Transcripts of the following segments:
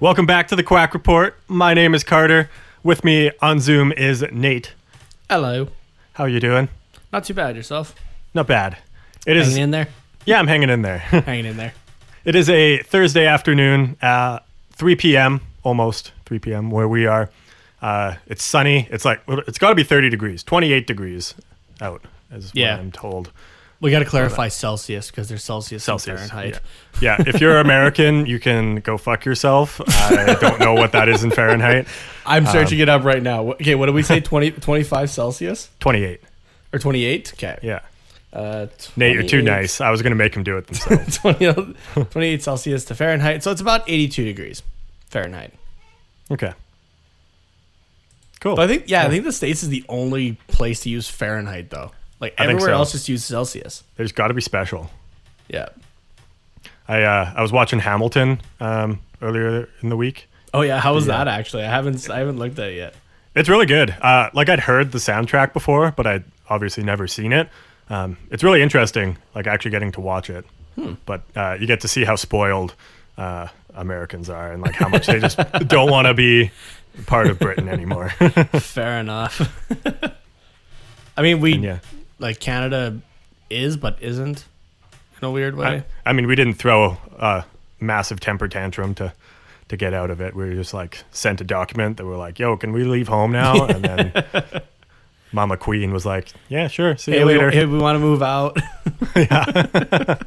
Welcome back to the Quack Report. My name is Carter. With me on Zoom is Nate. Hello. How are you doing? Not too bad yourself. Not bad. It is. Hanging in there. Yeah, I'm hanging in there. Hanging in there. it is a Thursday afternoon, uh, 3 p.m. almost 3 p.m. where we are. Uh, it's sunny. It's like it's got to be 30 degrees, 28 degrees out, as Yeah. what I'm told. We got to clarify Celsius because there's Celsius, Celsius. and Fahrenheit. Yeah. yeah, if you're American, you can go fuck yourself. I don't know what that is in Fahrenheit. I'm searching it up right now. Okay, what did we say? 20, 25 Celsius 28. or 28? Okay. Yeah. Uh, Nate, you're too nice. I was going to make him do it themselves. 20 28 Celsius to Fahrenheit. So it's about 82 degrees Fahrenheit. okay. Cool. But I think, yeah, I think the States is the only place to use Fahrenheit, though. Like I everywhere so. else just use Celsius. There's got to be special. Yeah. I uh, I was watching Hamilton um, earlier in the week. Oh yeah, how was Yeah. that actually? I haven't I haven't looked at it yet. It's really good. Uh, like I'd heard the soundtrack before, but I'd obviously never seen it. Um, it's really interesting, like actually getting to watch it. But uh, you get to see how spoiled uh, Americans are and like how much they just don't want to be part of Britain anymore. Fair enough. I mean, we yeah, like Canada is but isn't in a weird way. I, I mean, we didn't throw a massive temper tantrum to to get out of it. We were just like sent a document that we're like, "Yo, can we leave home now?" And then Mama Queen was like, "Yeah, sure. See hey, you we, later." hey, we want to move out.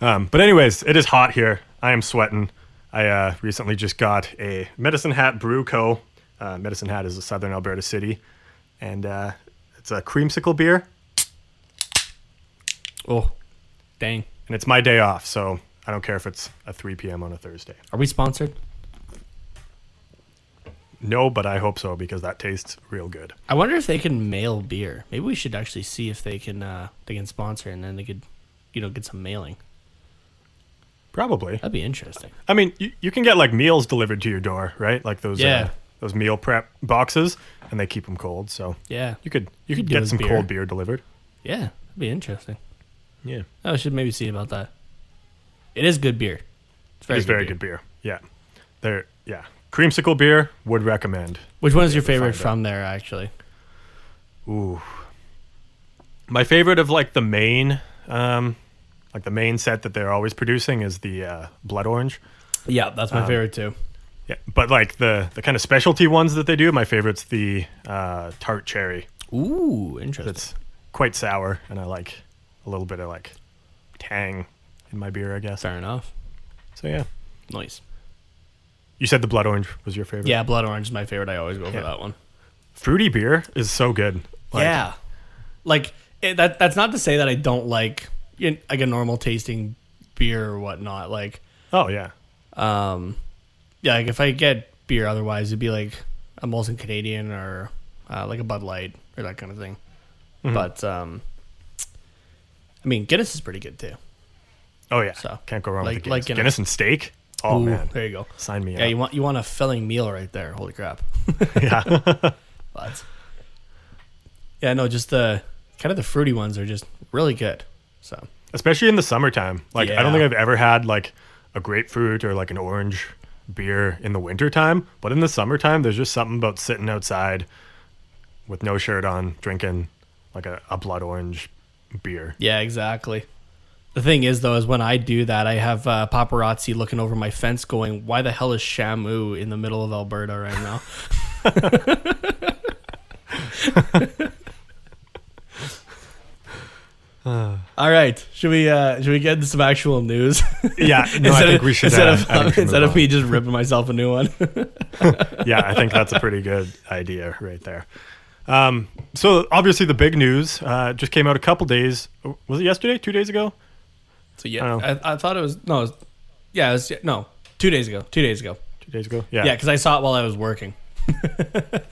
Um, but anyways, it is hot here. I am sweating. I uh, recently just got a Medicine Hat Brew Co. Uh, Medicine Hat is a southern Alberta city, and uh, it's a creamsicle beer, oh, dang. and it's my day off, so I don't care if it's a 3 p.m. on a Thursday. Are we sponsored? No, but I hope so because that tastes real good. I wonder if they can mail beer. Maybe we should actually see if they can uh, they can sponsor and then they could, you know, get some mailing. Probably. That'd be interesting. I mean, you, you can get like meals delivered to your door, right? Like those Yeah. uh, those meal prep boxes, and they keep them cold. So Yeah, you could you Could could get some beer. cold beer delivered. yeah, that'd be interesting. Yeah, I should maybe see about that. It is good beer. It's it's very good beer. Yeah, there. Yeah, creamsicle beer would recommend. Which one is your favorite from there? Actually, Ooh. My favorite of like the main, um, like the main set that they're always producing is the uh, blood orange. yeah, that's my Um, favorite too. Yeah, but like the the kind of specialty ones that they do, my favorite's the uh, tart cherry. Ooh, interesting. It's quite sour, and I like a little bit of like tang in my beer, I guess. Fair enough. So yeah, Nice. you said the blood orange was your favorite. Yeah, blood orange is my favorite. I always go Yeah. for that one. fruity beer is so good. Like, yeah, like it, that. That's not to say that I don't like like a normal tasting beer or whatnot. Like, Oh yeah. um, yeah, like if I get beer otherwise, it'd be like a Molson Canadian or uh, like a Bud Light or that kind of thing. Mhm. But um, I mean, Guinness is pretty good too. Oh yeah. So, Can't go wrong like- with the like Guinness. Guinness. Guinness and steak. Oh Ooh, man, there you go. sign me Yeah, up. Yeah, you want you want a filling meal right there. Holy crap! yeah. But yeah, no, just the kind of the fruity ones are just really good. So Especially in the summertime. Like I don't think I've ever had like a grapefruit or like an orange beer in the wintertime. But in the summertime, there's just something about sitting outside with no shirt on, drinking like a, a blood orange beer. yeah, exactly. The thing is, though, is when I do that, I have uh, paparazzi looking over my fence, going, "Why the hell is Shamu in the middle of Alberta right now?" All right, should we uh, should we get into some actual news? Yeah, no, I think we should. instead uh, of I should instead of me just ripping myself a new one. yeah, I think that's a pretty good idea right there. Um, so obviously the big news uh, just came out a couple days. Was it yesterday? Two days ago? So yeah, don't. I, I thought it was no, it was, yeah, it was no two days ago. Two days ago. Two days ago? Yeah, yeah, because I saw it while I was working.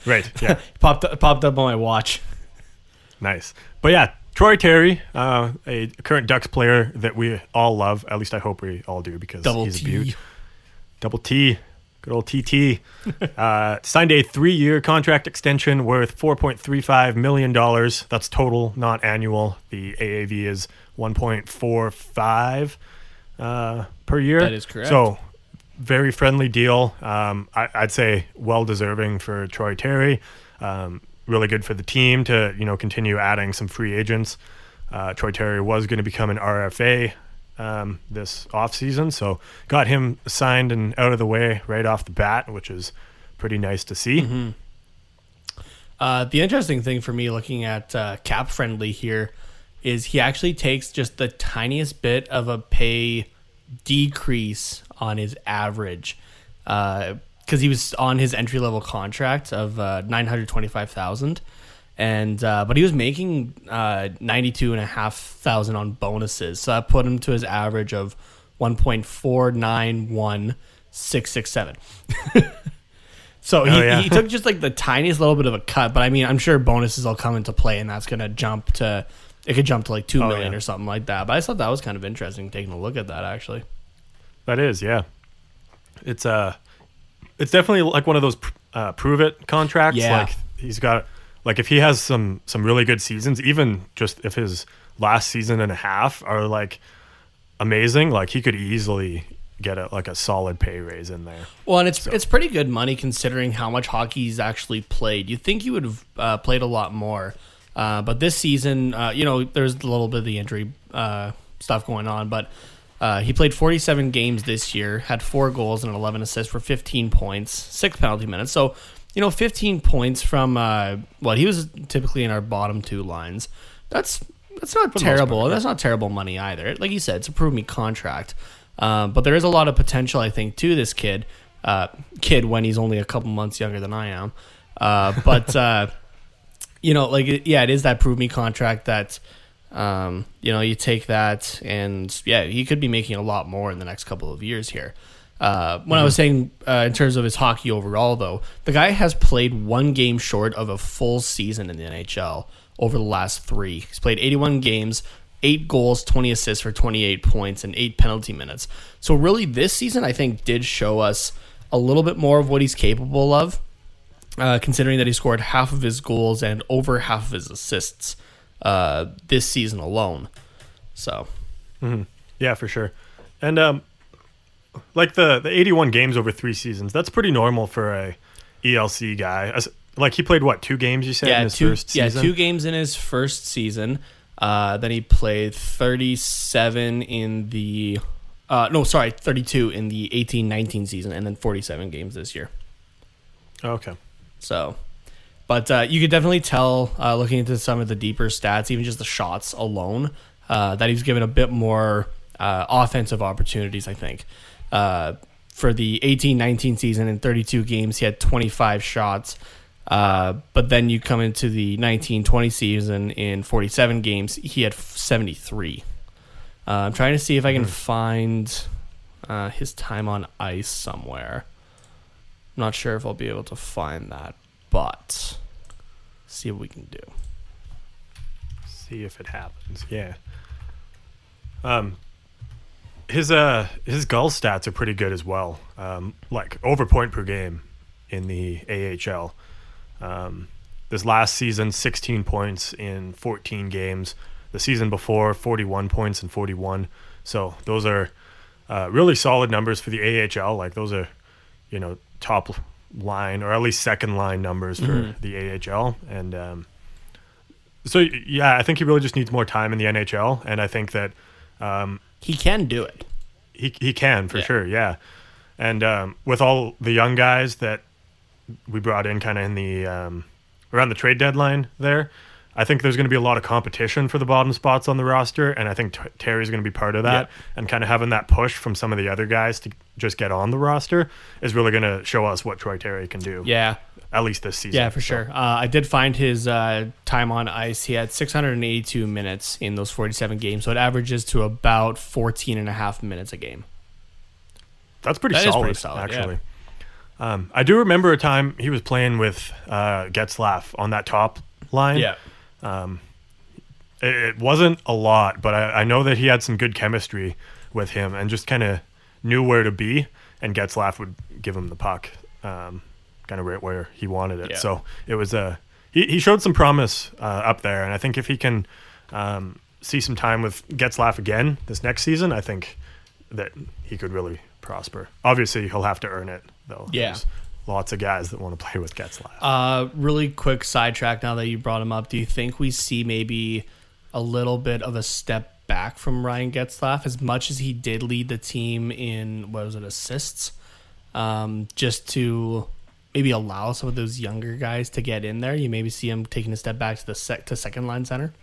Right. Yeah. popped up, popped up on my watch. Nice. But yeah, Troy Terry, uh, a current Ducks player that we all love. At least I hope we all do because Double he's a T. beaut. Double T. Good old TT. uh, signed a three year contract extension worth $4.35 million. That's total, not annual. The AAV is 1.45 uh, per year. That is correct. So very friendly deal. Um, I, would say well deserving for Troy Terry. Um, really good for the team to you know continue adding some free agents. Uh, Troy Terry was going to become an RFA um, this offseason, so got him signed and out of the way right off the bat, which is pretty nice to see. Mm-hmm. Uh, the interesting thing for me looking at uh, cap friendly here is he actually takes just the tiniest bit of a pay decrease on his average because he was on his entry level contract of uh, 925000 and uh, but he was making uh, 92 and a half thousand on bonuses so that put him to his average of 1.491667 so he, oh, yeah. he took just like the tiniest little bit of a cut but i mean i'm sure bonuses will come into play and that's to jump to it could jump to like two oh, million yeah. or something like that. But I thought that was kind of interesting taking a look at that actually. That is, yeah. It's uh it's definitely like one of those uh, prove it contracts. Yeah. Like he's got like if he has some some really good seasons, even just if his last season and a half are like amazing, like he could easily get a like a solid pay raise in there. Well, and it's so. it's pretty good money considering how much hockey he's actually played. You think he would have uh, played a lot more. Uh, but this season, uh, you know, there's a little bit of the injury uh, stuff going on, but uh, he played 47 games this year, had four goals and 11 assists for 15 points, six penalty minutes. So, you know, 15 points from uh, what he was typically in our bottom two lines. That's that's not terrible. Part, yeah. That's not terrible money either. Like you said, it's a prove me contract. Uh, but there is a lot of potential, I think, to this kid. kid when he's only a couple months younger than I am. but you know, like yeah, it is that prove me contract that um, you know, you take that and yeah, he could be making a lot more in the next couple of years here. Uh, when mm-hmm. I was saying uh, in terms of his hockey overall, though, the guy has played one game short of a full season in the NHL over the last three. He's played 81 games, eight goals, 20 assists for 28 points, and eight penalty minutes. So, really, this season, I think, did show us a little bit more of what he's capable of uh, considering that he scored half of his goals and over half of his assists uh, this season alone. So, mm-hmm. yeah, for sure. And um, like the the 81 games over three seasons, that's pretty normal for a ELC guy. As, like he played what two games you said yeah, in his two, first season? Yeah, two games in his first season. Uh, then he played 37 in the uh, no, sorry, 32 in the 18-19 season, and then 47 games this year. Okay. So, but uh, you could definitely tell uh, looking into some of the deeper stats, even just the shots alone, uh, that he's given a bit more uh, offensive opportunities. I think uh, for the 18-19 season in 32 games, he had 25 shots. Uh, but then you come into the 19-20 season in 47 games, he had 73. I'm trying to see if I can hmm. find his time on ice somewhere. I'm Not sure if I'll be able to find that, but see what we can do. See if it happens. Yeah. Um, his uh his goal stats are pretty good as well. Um, like over point per game in the AHL. Um, this last season, 16 points in 14 games. The season before, 41 points in 41. So those are uh, really solid numbers for the AHL. Like those are, you know, top line or at least second line numbers for mm-hmm. the AHL. And um, so, yeah, I think he really just needs more time in the NHL. And I think that um, he can do it. He, he can for yeah. sure. Yeah. And um, with all the young guys that we brought in kind of in the um, around the trade deadline there, I think there's going to be a lot of competition for the bottom spots on the roster, and I think t- Terry's going to be part of that. Yeah. And kind of having that push from some of the other guys to just get on the roster is really going to show us what Troy Terry can do. Yeah, at least this season. Yeah, for so. sure. Uh, I did find his uh, time on ice. He had 682 minutes in those 47 games, so it averages to about 14 and a half minutes a game. That's pretty that solid, pretty solid, actually. Yeah. Um, I do remember a time he was playing with uh, Getzlaf on that top line. Yeah. Um, it, it, wasn't a lot, but I, I, know that he had some good chemistry with him and just kind of knew where to be. And Getzlaf would give him the puck, um, kind of right where he wanted it. Yeah. So it was a he, he showed some promise uh, up there, and I think if he can um, see some time with Getzlaf again this next season, I think that he could really prosper. Obviously, he'll have to earn it though. Yeah. Lots of guys that want to play with Getzlaf. Uh, really quick sidetrack now that you brought him up. Do you think we see maybe a little bit of a step back from Ryan Getzlaf as much as he did lead the team in, what was it, assists? Um, just to maybe allow some of those younger guys to get in there. You maybe see him taking a step back to the sec- to second line center.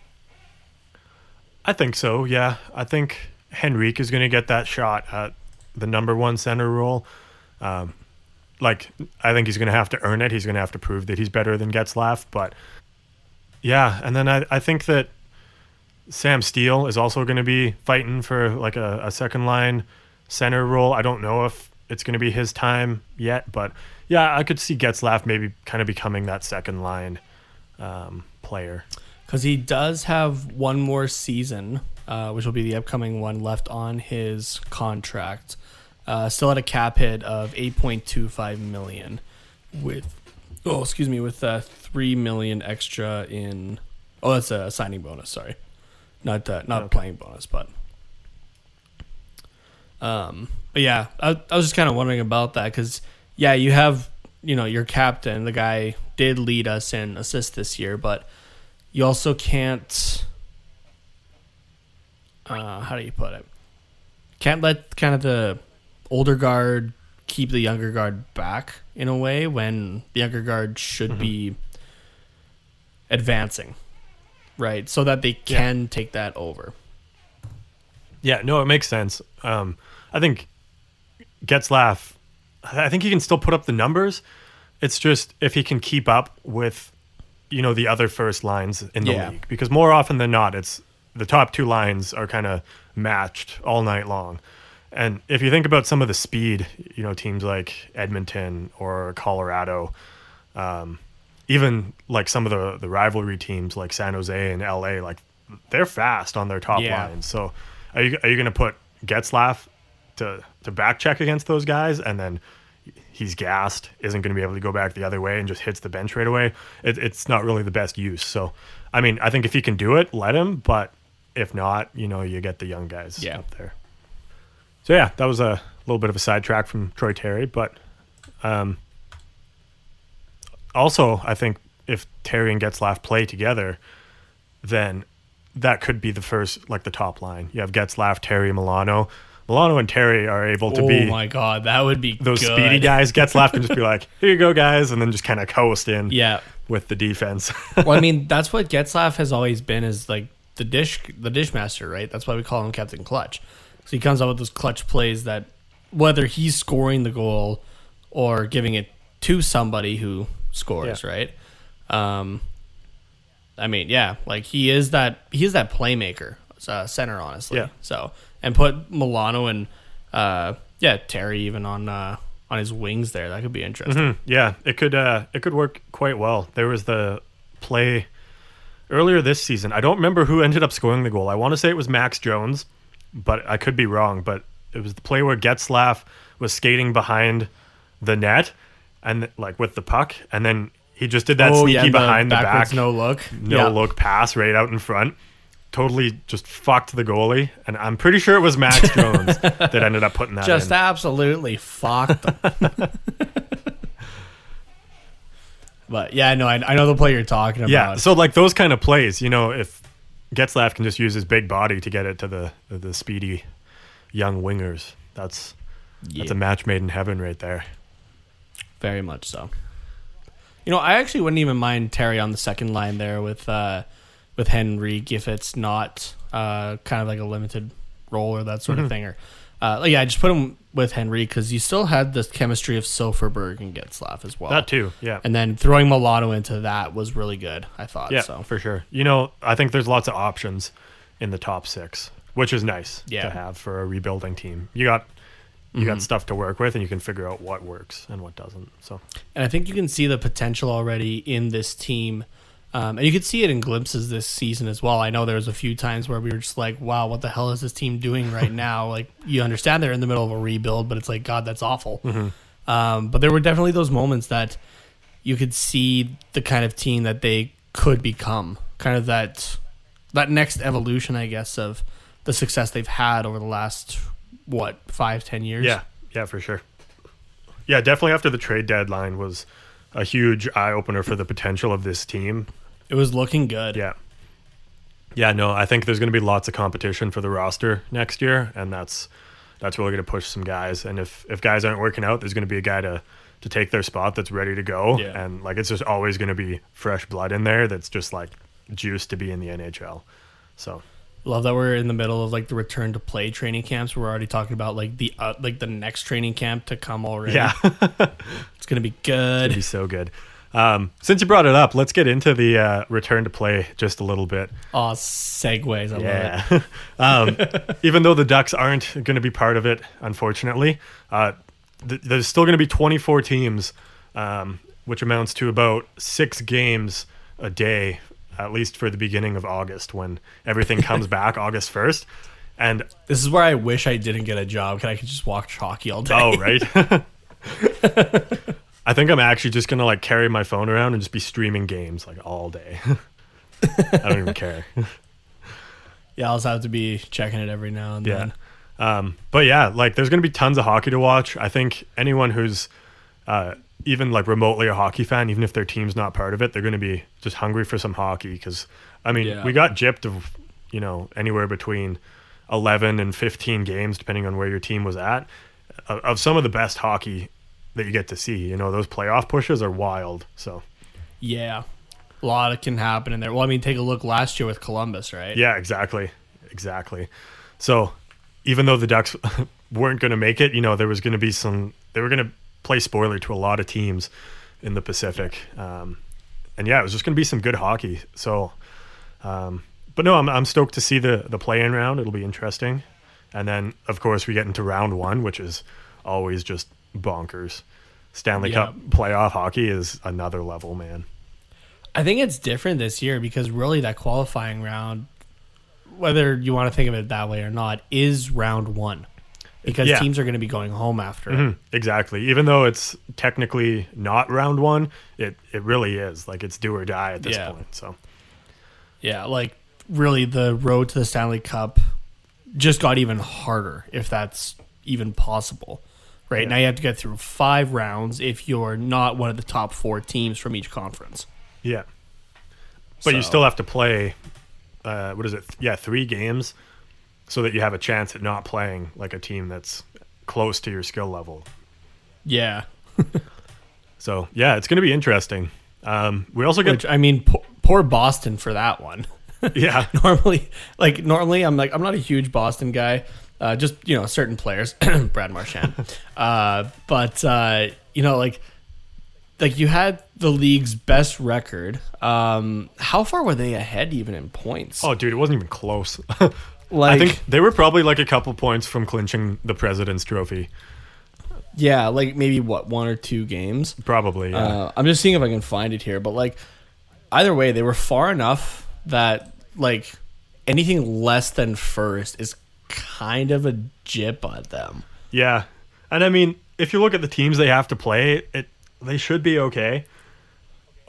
I think so. Yeah, I think Henrique is going to get that shot at the number one center role. Um, like, I think he's going to have to earn it. He's going to have to prove that he's better than Getzlaf. But yeah, and then I, I think that Sam Steele is also going to be fighting for like a, a second line center role. I don't know if it's going to be his time yet, but yeah, I could see Getzlaf maybe kind of becoming that second line um, player. Because he does have one more season, uh, which will be the upcoming one left on his contract. Uh, still at a cap hit of 8.25 million with oh excuse me with uh, 3 million extra in oh that's a signing bonus sorry not uh, not a Okay. playing bonus but um but yeah I, I was just kind of wondering about that because yeah you have you know your captain the guy did lead us in assists this year but you also can't uh, how do you put it can't let kind of the older guard keep the younger guard back in a way when the younger guard should be advancing right so that they can take that over Yeah, no, it makes sense. Um, I think Getzlaf, I think he can still put up the numbers. It's just if he can keep up with, you know, the other first lines in the Yeah. league. Because more often than not, it's the top two lines are kind of matched all night long. And if you think about some of the speed, you know, teams like Edmonton or Colorado, um, even like some of the the rivalry teams like San Jose and LA, like they're fast on their top Yeah. lines. So are you are you going to put Getzlaf to to back check against those guys, and then he's gassed, isn't going to be able to go back the other way, and just hits the bench right away? It, it's not really the best use. So, I mean, I think if he can do it, let him. But if not, you know, you get the young guys Yeah. up there. So yeah, that was a little bit of a sidetrack from Troy Terry, but um, also I think if Terry and Getzlaf play together, then that could be the first like the top line. You have Getzlaf, Terry, Milano. Milano and Terry are able to oh be my god that would be those good. speedy guys. Getzlaf can just be like, "Here you go, guys," and then just kind of coast in yeah with the defense. well i mean that's what getzlaf has always been is like the dish the dish master right that's why we call him captain clutch so he comes up with those clutch plays that whether he's scoring the goal or giving it to somebody who scores Yeah. right um i mean yeah like he is that he is that playmaker uh, center honestly Yeah. so and put milano and uh yeah terry even on uh on his wings there that could be interesting Hmm, yeah, it could uh, it could work quite well. There was the play earlier this season. I don't remember who ended up scoring the goal. I want to say it was Max Jones, but I could be wrong. But it was the play where Getzlaf was skating behind the net and like with the puck, and then he just did that oh, sneaky behind the, back, no look no Yeah. look pass right out in front. Totally just fucked the goalie, and I'm pretty sure it was Max Jones that ended up putting that just in. absolutely fucked but yeah, no, I, I know the play you're talking about. Yeah, so like those kind of plays, you know, if Getzlaf can just use his big body to get it to the the, speedy young wingers, that's that's a match made in heaven right there. very much so. You know, I actually wouldn't even mind Terry on the second line there with uh, with Henrique if it's not uh, kind of like a limited role or that sort of thing. Or uh, yeah, I just put him with Henry because you still had the chemistry of Silfverberg and Getzlaf as well. That too, yeah. And then throwing Milano into that was really good. I thought. yeah, So for sure. You know, I think there's lots of options in the top 6, which is nice Yeah. to have for a rebuilding team. You got you got stuff to work with and you can figure out what works and what doesn't. So, And I think you can see the potential already in this team. Um, and you could see it in glimpses this season as well. I know there was a few times where we were just like, wow, what the hell is this team doing right now? like, you understand they're in the middle of a rebuild, but it's like, God, that's awful. Um, but there were definitely those moments that you could see the kind of team that they could become, kind of that that next evolution, I guess, of the success they've had over the last what five, ten years. yeah. Yeah, for sure. Yeah, definitely after the trade deadline was a huge eye opener for the potential of this team. It was looking good. Yeah. Yeah, no, I think there's going to be lots of competition for the roster next year, and that's that's really going to push some guys. And if if guys aren't working out, there's going to be a guy to to take their spot that's ready to go. Yeah. And like it's just always going to be fresh blood in there that's just like juiced to be in the NHL. So Love that we're in the middle of like the return to play training camps. We're already talking about like the uh, like the next training camp to come already. yeah, it's gonna be good. it'd be so good. Um, since you brought it up, let's get into the uh, return to play just a little bit. Oh, segues. I love it. Yeah. um, even though the Ducks aren't going to be part of it, unfortunately, uh, th- there's still going to be 24 teams, um, which amounts to about six games a day, at least for the beginning of August when everything comes back, August 1st. And This is where I wish I didn't get a job because I could just watch hockey all day. oh, right. I think I'm actually just going to like carry my phone around and just be streaming games like all day. I don't even care. yeah, I'll just have to be checking it every now and Yeah. then. Um, but yeah, like there's going to be tons of hockey to watch. I think anyone who's uh, even like remotely a hockey fan, even if their team's not part of it, they're going to be just hungry for some hockey. Because I mean, Yeah. we got gypped of you know anywhere between 11 and 15 games, depending on where your team was at, of, of some of the best hockey that you get to see. You know, those playoff pushes are wild. So Yeah, a lot of can happen in there. Well, I mean, take a look last year with Columbus, right? Yeah, exactly. Exactly. So even though the Ducks weren't going to make it, you know, there was going to be some, they were going to play spoiler to a lot of teams in the Pacific. Um, and yeah, it was just going to be some good hockey. So, um, but no, I'm, I'm stoked to see the, the play in round. It'll be interesting. And then, of course, we get into round one, which is always just bonkers. Stanley. Cup playoff hockey is another level, man. I think it's different this year because really that qualifying round, whether you want to think of it that way or not, is round one. Because Yeah. teams are going to be going home after. Mhm, Exactly. Even though it's technically not round one, it, it really is. Like it's do or die at this Yeah. point. So Yeah, like really the road to the Stanley Cup just got even harder, if that's even possible. Right Yeah. now, you have to get through five rounds if you're not one of the top four teams from each conference. yeah, but you still have to play. Uh, what is it? Yeah, three games, so that you have a chance at not playing like a team that's close to your skill level. Yeah, So yeah, it's going to be interesting. Um, we also get which I mean, po- poor Boston for that one. yeah normally, like normally, I'm like I'm not a huge Boston guy. Uh, just you know, certain players, Brad Marchand. uh, but uh, you know, like like you had the league's best record. Um, how far were they ahead even in points? Oh, dude, it wasn't even close. like I think they were probably like a couple points from clinching the President's Trophy. yeah, like maybe what one or two games. Probably. Yeah. Uh, I'm just seeing if I can find it here, but like either way, they were far enough that like anything less than first is kind of a jip at them. Yeah, and I mean, if you look at the teams they have to play, it they should be okay.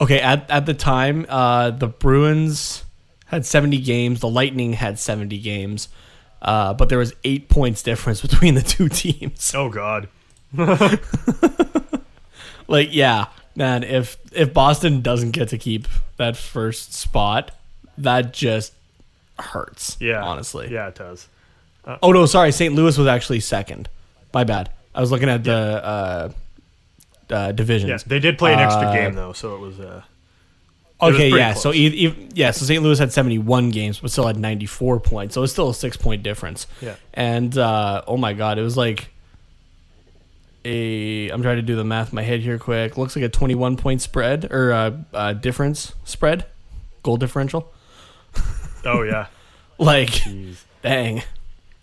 Okay, at at the time, uh, the Bruins had 70 games, the Lightning had 70 games, uh, but there was eight points difference between the two teams. Oh God. Like, yeah, man, if if Boston doesn't get to keep that first spot, that just hurts. Yeah. honestly. Yeah, it does. Oh no, sorry, St. Louis was actually second. My bad. I was looking at the uh, uh, divisions. Yeah, they did play an extra Uh, game though, so it was. Uh, was Okay, pretty yeah. So e- e- yeah, so St. Louis had 71 games, but still had 94 points. So it's still a six point difference. Yeah. And uh, oh my god, it was like a. I'm trying to do the math in my head here quick. Looks like a 21 point spread or uh, uh, difference spread, goal differential. oh yeah. Like, Jeez. dang.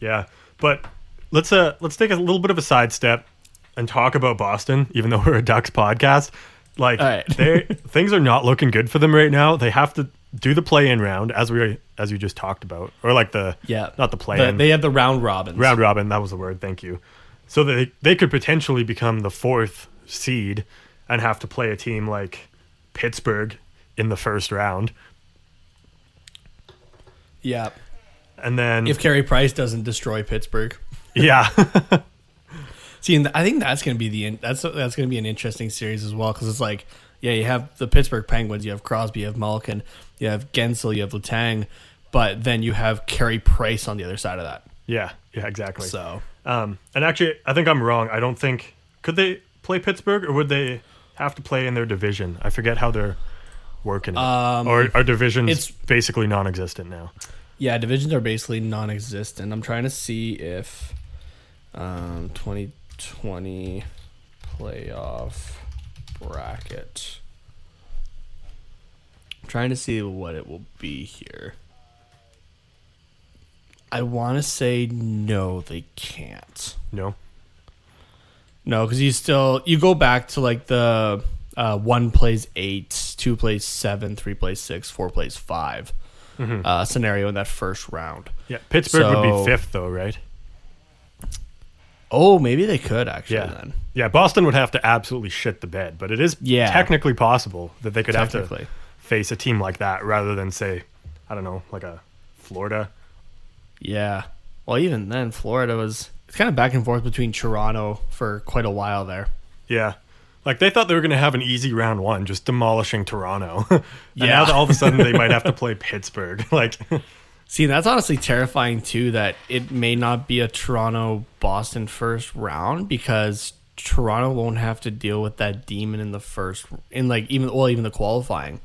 Yeah, but let's uh let's take a little bit of a sidestep and talk about Boston, even though we're a Ducks podcast. Like, right. they things are not looking good for them right now. They have to do the play-in round as we as you just talked about, or like the Yeah. not the The- play-in they have the round robins. round robin. That was the word. Thank you. So they they could potentially become the fourth seed and have to play a team like Pittsburgh in the first round, Yeah. And then If Carey Price doesn't destroy Pittsburgh. yeah, See, and I think that's going to be the in- that's that's going to be an interesting series as well because it's like, yeah, you have the Pittsburgh Penguins, you have Crosby, you have Malkin, you have Guentzel, you have Letang, but then you have Carey Price on the other side of that. Yeah, yeah, exactly. So Um, and actually, I think I'm wrong. I don't think could they play Pittsburgh or would they have to play in their division? I forget how they're working. Um, or our division's it's- basically non-existent now. Yeah, divisions are basically non-existent. I'm trying to see if um, 2020 playoff bracket. I'm trying to see what it will be here. I want to say no, they can't. No. No, because you still you go back to like the uh, one plays eight, two plays seven, three plays six, four plays 5 uh, scenario in that first round. Yeah, Pittsburgh would be fifth though, right? Oh, maybe they could actually Yeah. then. Yeah, Boston would have to absolutely shit the bed, but it is Yeah. technically possible that they could have to face a team like that rather than say, I don't know, like a Florida. Yeah. Well, even then, Florida was it's kind of back and forth between Toronto for quite a while there. Yeah. Like they thought they were going to have an easy round one, just demolishing Toronto. and Yeah. now all of a sudden they might have to play Pittsburgh. like, See, that's honestly terrifying too. That it may not be a Toronto Boston first round because Toronto won't have to deal with that demon in the first in like even well even the qualifying.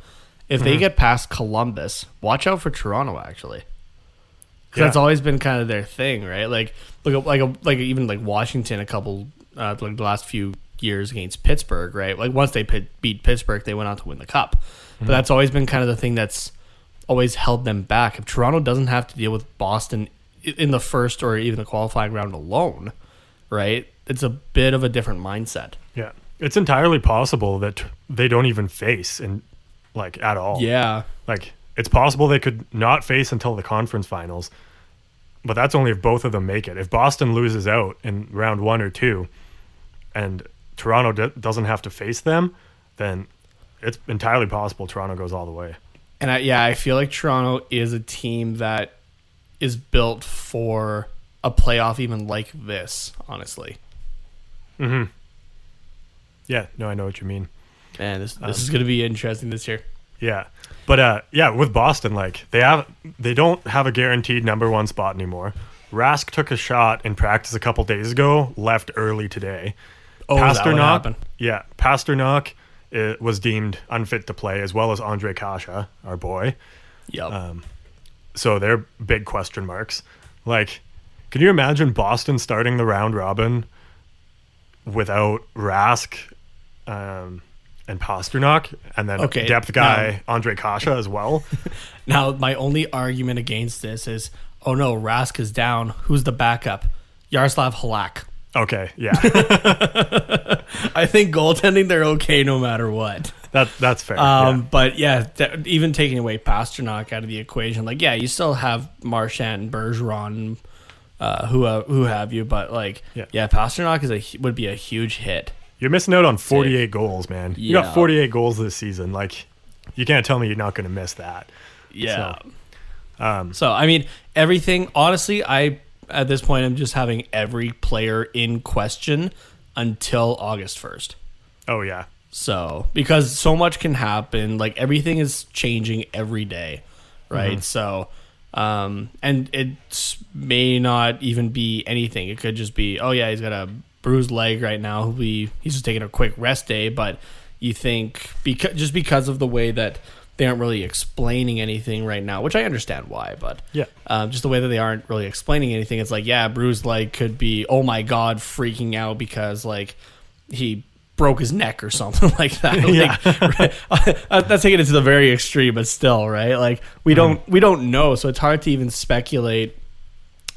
If they get past Columbus, watch out for Toronto actually. 'Cause Yeah. that's always been kind of their thing, right? Like look like a, like even like Washington a couple uh, like the last few years against Pittsburgh, right? Like once they pit, beat Pittsburgh, they went on to win the cup. But mm-hmm. that's always been kind of the thing that's always held them back. If Toronto doesn't have to deal with Boston in the first or even the qualifying round alone, right? It's a bit of a different mindset. yeah, it's entirely possible that they don't even face in like at all. Yeah. Like it's possible they could not face until the conference finals, but that's only if both of them make it. If Boston loses out in round one or two, and Toronto d- doesn't have to face them, then it's entirely possible Toronto goes all the way. And I, yeah, I feel like Toronto is a team that is built for a playoff even like this, honestly. Mhm. Yeah, no, I know what you mean. Man, this, this is going to be interesting this year. Yeah. But uh yeah, with Boston, like they have they don't have a guaranteed number one spot anymore. Rask took a shot in practice a couple days ago, left early today. Oh, that yeah, Pastrnak was deemed unfit to play, as well as Ondrej Kase, our boy. Yep. So they're big question marks. Like, can you imagine Boston starting the round robin without Rask um, and Pastrnak, and then Okay, depth guy Ondrej Kase as well? now, my only argument against this is, oh no, Rask is down. Who's the backup? Yaroslav Halak. Okay, yeah, I think goaltending, they're okay no matter what. that that's fair. Um, yeah. But yeah, th- even taking away Pastrnak out of the equation, like yeah, you still have Marchand, Bergeron, uh, who uh, who have you, but like Yeah. yeah, Pastrnak is a would be a huge hit. You're missing out on 48 goals, man. You Yeah. got 48 goals this season. Like, you can't tell me you're not going to miss that. Yeah. So, um, So I mean, everything. Honestly, I at this point I'm just having every player in question until August first. oh yeah, So because so much can happen, like everything is changing every day, right? So, um, and it may not even be anything. It could just be, oh yeah, he's got a bruised leg right now. He'll be he's just taking a quick rest day. But you think because just because of the way that they aren't really explaining anything right now, which I understand why, but Yeah. um, just the way that they aren't really explaining anything. It's like, yeah, bruised leg could be, oh my god, freaking out because like he broke his neck or something like that. Like, right? That's taking it to the very extreme, but still, right? Like we don't we don't know, so it's hard to even speculate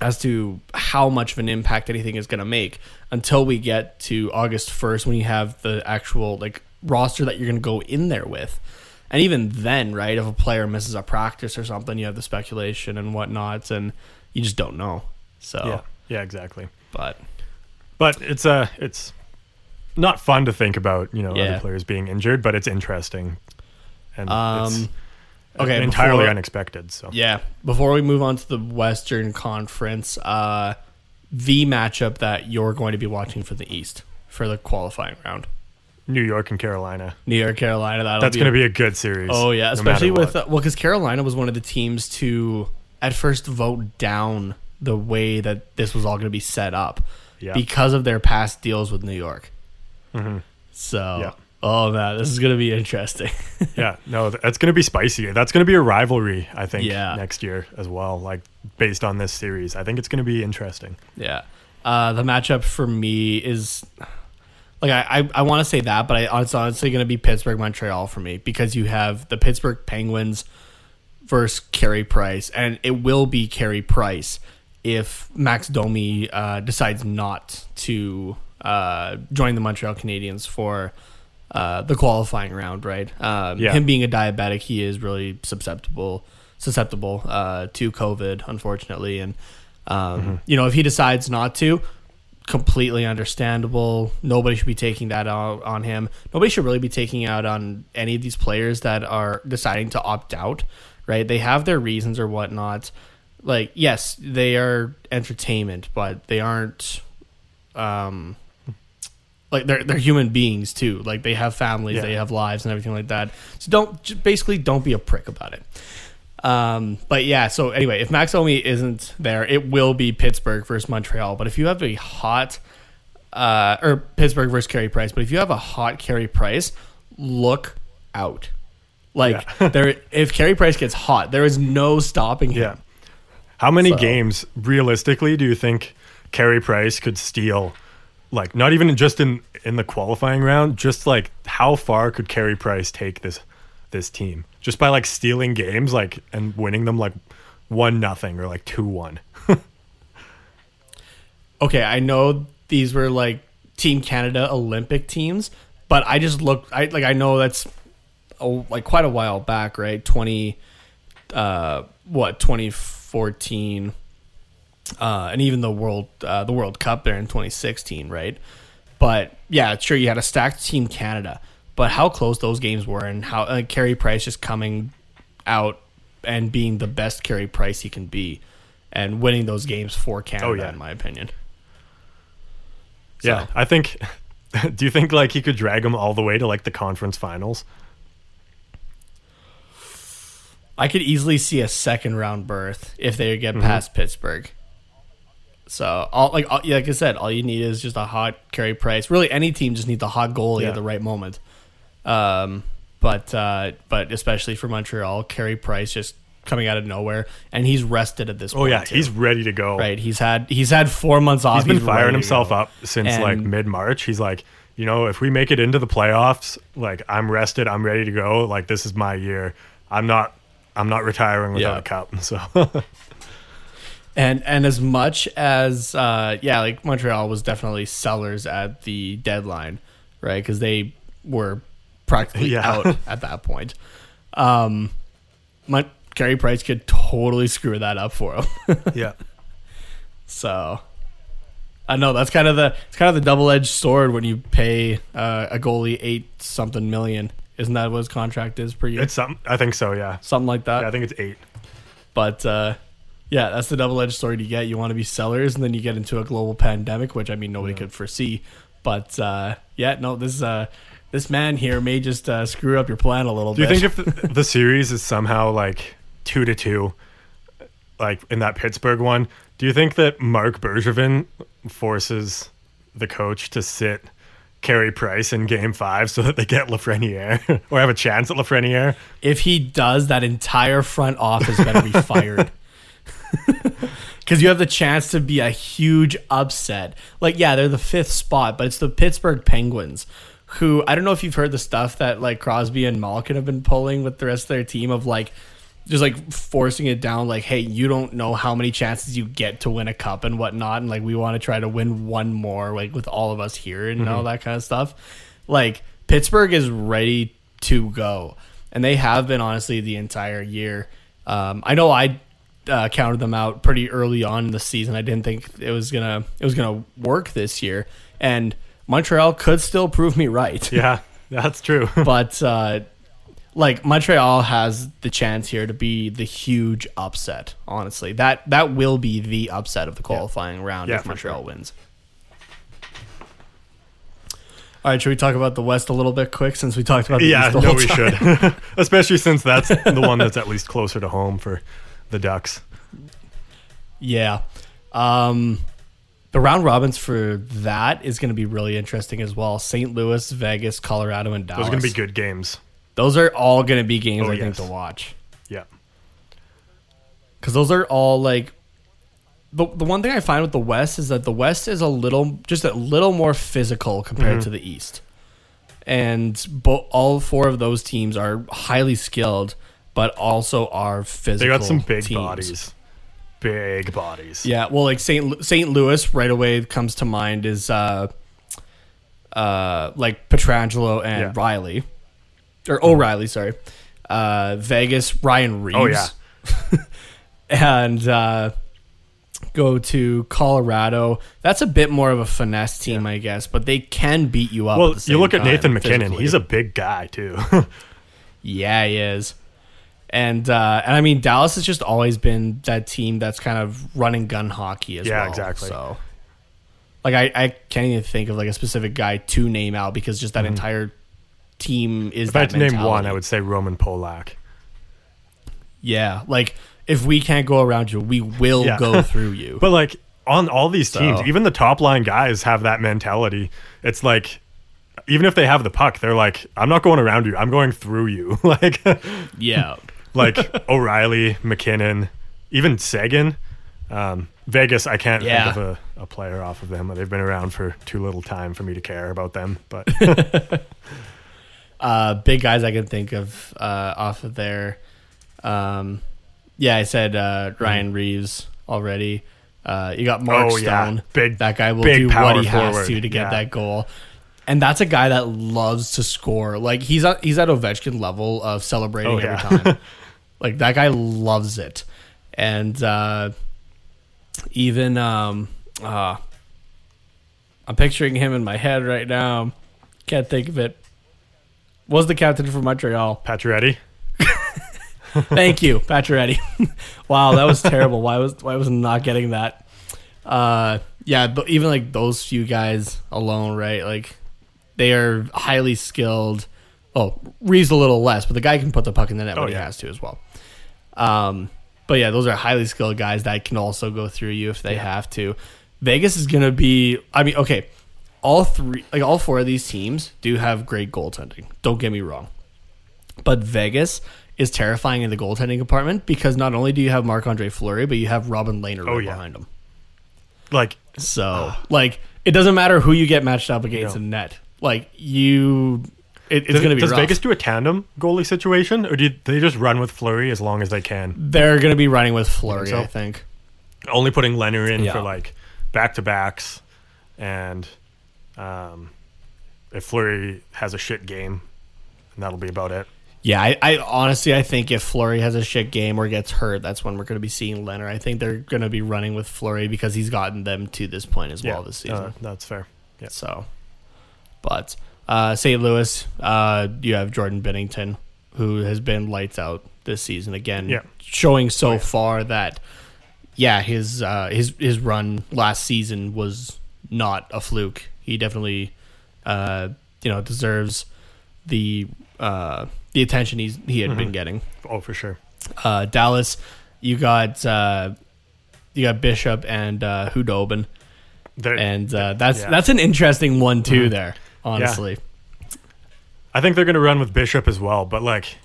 as to how much of an impact anything is going to make until we get to August 1st when you have the actual like roster that you're going to go in there with. And even then, right, if a player misses a practice or something, you have the speculation and whatnot, and you just don't know. So, yeah, yeah, exactly. but But it's uh it's not fun to think about, you know, Yeah. other players being injured, but it's interesting. And Um, it's okay, entirely before- unexpected. So yeah, before we move on to the Western Conference, uh, the matchup that you're going to be watching for the East for the qualifying round. New York and Carolina. New York, Carolina. That'll That's going to be a good series. Oh yeah, especially matter with uh, well, because Carolina was one of the teams to at first vote down the way that this was all going to be set up Yeah. because of their past deals with New York. So, Mm-hmm. Yeah. oh man, this is going to be interesting. yeah, no, th- that's going to be spicy. That's going to be a rivalry, I think, Yeah. next year as well. Like based on this series, I think it's going to be interesting. yeah, uh, the matchup for me is like I I, I want to say that, but I, it's honestly going to be Pittsburgh Montreal for me because you have the Pittsburgh Penguins versus Carey Price, and it will be Carey Price if Max Domi uh, decides not to uh, join the Montreal Canadiens for uh, the qualifying round. Right? Um, Yeah. Him being a diabetic, he is really susceptible susceptible uh, to COVID, unfortunately, and um, you know if he decides not to. Completely understandable. Nobody should be taking that out on him. Nobody should really be taking out on any of these players that are deciding to opt out. Right? They have their reasons or whatnot. Like, yes, they are entertainment, but they aren't. Um, like they're they're human beings too. Like they have families, Yeah. they have lives, and everything like that. So don't basically don't be a prick about it. Um, but yeah, so anyway, if Max Domi isn't there, it will be Pittsburgh versus Montreal. But if you have a hot, uh, or Pittsburgh versus Carey Price, but if you have a hot Carey Price, look out. Like there, if Carey Price gets hot, there is no stopping him. Yeah. How many So- games realistically do you think Carey Price could steal? Like not even just in in the qualifying round, just like how far could Carey Price take this this team just by like stealing games like and winning them like one nothing or like two one. okay, I know these were like Team Canada Olympic teams, but I just looked. I like I know that's oh, like quite a while back, right? Twenty, uh, what twenty fourteen, uh, and even the world uh, the World Cup there in twenty sixteen, right? But yeah, sure, you had a stacked Team Canada, but how close those games were, and how uh, Carey Price just coming out and being the best Carey Price he can be, and winning those games for Canada, oh, yeah. in my opinion. Yeah, I think. Do you think like he could drag them all the way to like the conference finals? I could easily see a second round berth if they Mm-hmm. get past Pittsburgh. So, all like all, like I said, all you need is just a hot Carey Price. Really, any team just needs a hot goalie Yeah. at the right moment. Um, but uh, but especially for Montreal, Carey Price just coming out of nowhere, and he's rested at this. Point. Oh point yeah, too. he's ready to go. right. He's had he's had four months off. He's been ready firing himself up since like mid March. He's like, you know, if we make it into the playoffs, like I'm rested, I'm ready to go. Like this is my year. I'm not I'm not retiring without Yeah. a cup. So And and as much as uh, yeah, like Montreal was definitely sellers at the deadline, right? Because they were practically Yeah. out at that point. Um, Mon- Carey Price could totally screw that up for him. yeah. so I know that's kind of the it's kind of the double edged sword when you pay uh, a goalie eight something million. Isn't that what his contract is per year? It's something I think so, yeah. Something like that. yeah I think it's eight. But uh, yeah, that's the double edged sword you get. You want to be sellers, and then you get into a global pandemic, which I mean nobody could foresee. But uh, yeah, no, this uh, this man here may just uh, screw up your plan a little bit. Do you think if the, the series is somehow like two to two, like in that Pittsburgh one, do you think that Marc Bergevin forces the coach to sit Carey Price in Game Five so that they get Lafreniere or have a chance at Lafreniere? if he does, that entire front office better be fired. Because you have the chance to be a huge upset. Like, yeah, they're the fifth spot, but it's the Pittsburgh Penguins, who I don't know if you've heard the stuff that like Crosby and Malkin have been pulling with the rest of their team of like just like forcing it down. Like, hey, you don't know how many chances you get to win a cup and whatnot, and like we want to try to win one more, like with all of us here and all that kind of stuff. Like Pittsburgh is ready to go, and they have been honestly the entire year. Um, I know I uh, counted them out pretty early on in the season. I didn't think it was gonna it was gonna work this year, and Montreal could still prove me right. Yeah, that's true. but uh, like Montreal has the chance here to be the huge upset. Honestly, that that will be the upset of the qualifying round Yeah, if Montreal sure. wins. All right, should we talk about the West a little bit quick since we talked about the Yeah, East the no, we time? should. Especially since that's the one that's at least closer to home for the Ducks. Yeah. Um, the round robins for that is going to be really interesting as well. St. Louis, Vegas, Colorado, and Dallas. Those are going to be good games. Those are all going to be games Oh, I think to watch Yeah. because those are all like. The, the one thing I find with the West is that the West is a little, just a little more physical compared Mm-hmm. to the East, and bo- all four of those teams are highly skilled, but also are physical. They got some big teams. bodies. Big bodies. Yeah, well, like Saint Lu- Saint Louis right away comes to mind is uh, uh, like Pietrangelo and Yeah. Riley, or O'Reilly, sorry. Uh, Vegas, Ryan Reaves. Oh, yeah. and uh, go to Colorado. That's a bit more of a finesse team, I guess, but they can beat you up. Well, you look at Nathan MacKinnon. physically. He's a big guy, too. Yeah, he is. And uh, and I mean Dallas has just always been that team that's kind of running gun hockey as Yeah, well. exactly. So like I, I can't even think of like a specific guy to name out because just that entire team is Mm-hmm. if I had to name one. I would say Roman Polak. Yeah. Like if we can't go around you, we will Yeah. go through you. But like on all these teams, So- even the top line guys have that mentality. It's like even if they have the puck, they're like, I'm not going around you. I'm going through you. like yeah. Like O'Reilly, MacKinnon, even Seguin. Um, Vegas, I can't Yeah. think of a, a player off of them. They've been around for too little time for me to care about them. But uh, big guys I can think of uh, off of there. Um, yeah, I said uh, Ryan Reaves already. Uh, you got Mark Mm-hmm. Oh, yeah. Stone. Big- that guy will do what he has to to get Yeah. that goal. And that's a guy that loves to score. Like he's at, he's at Ovechkin level of celebrating Oh, every time. like that guy loves it. And uh, even um, uh, I'm picturing him in my head right now. Can't think of it. Was the captain for Montreal? Pacioretty, Thank you, Pacioretty. wow, that was terrible. Why was why was I not getting that? Uh, yeah, but even like those few guys alone, right? Like they are highly skilled. Oh, Reaves a little less, but the guy can put the puck in the net when Oh, he has to as well. Um, but yeah, those are highly skilled guys that can also go through you if they have to. Vegas is gonna be. I mean, okay, all three, like all four of these teams do have great goaltending. Don't get me wrong, but Vegas is terrifying in the goaltending department because not only do you have Marc Andre Fleury, but you have Robin Lehner Oh, right yeah. behind him. like So, like, it doesn't matter who you get matched up against No. in net. Like, you, it, it's does, going to be does rough. Vegas do a tandem goalie situation, or do they just run with Fleury as long as they can? They're going to be running with Fleury, so? I think. Only putting Leonard in Yeah. for like back to backs, and um, if Fleury has a shit game, and that'll be about it. Yeah, I, I honestly I think if Fleury has a shit game or gets hurt, that's when we're going to be seeing Leonard. I think they're going to be running with Fleury because he's gotten them to this point as well this season. uh, that's fair. Yeah. So, but uh, St. Louis, uh, you have Jordan Binnington, who has been lights out this season again, Yeah. showing so far that yeah, his uh, his his run last season was not a fluke. He definitely uh, you know deserves the uh, the attention he's he had Mm-hmm. been getting. Oh, for sure. Uh, Dallas, you got uh, you got Bishop and uh, Khudobin They're- and uh, that's Yeah. Mm-hmm. that's an interesting one too. There, honestly. I think they're going to run with Bishop as well, but like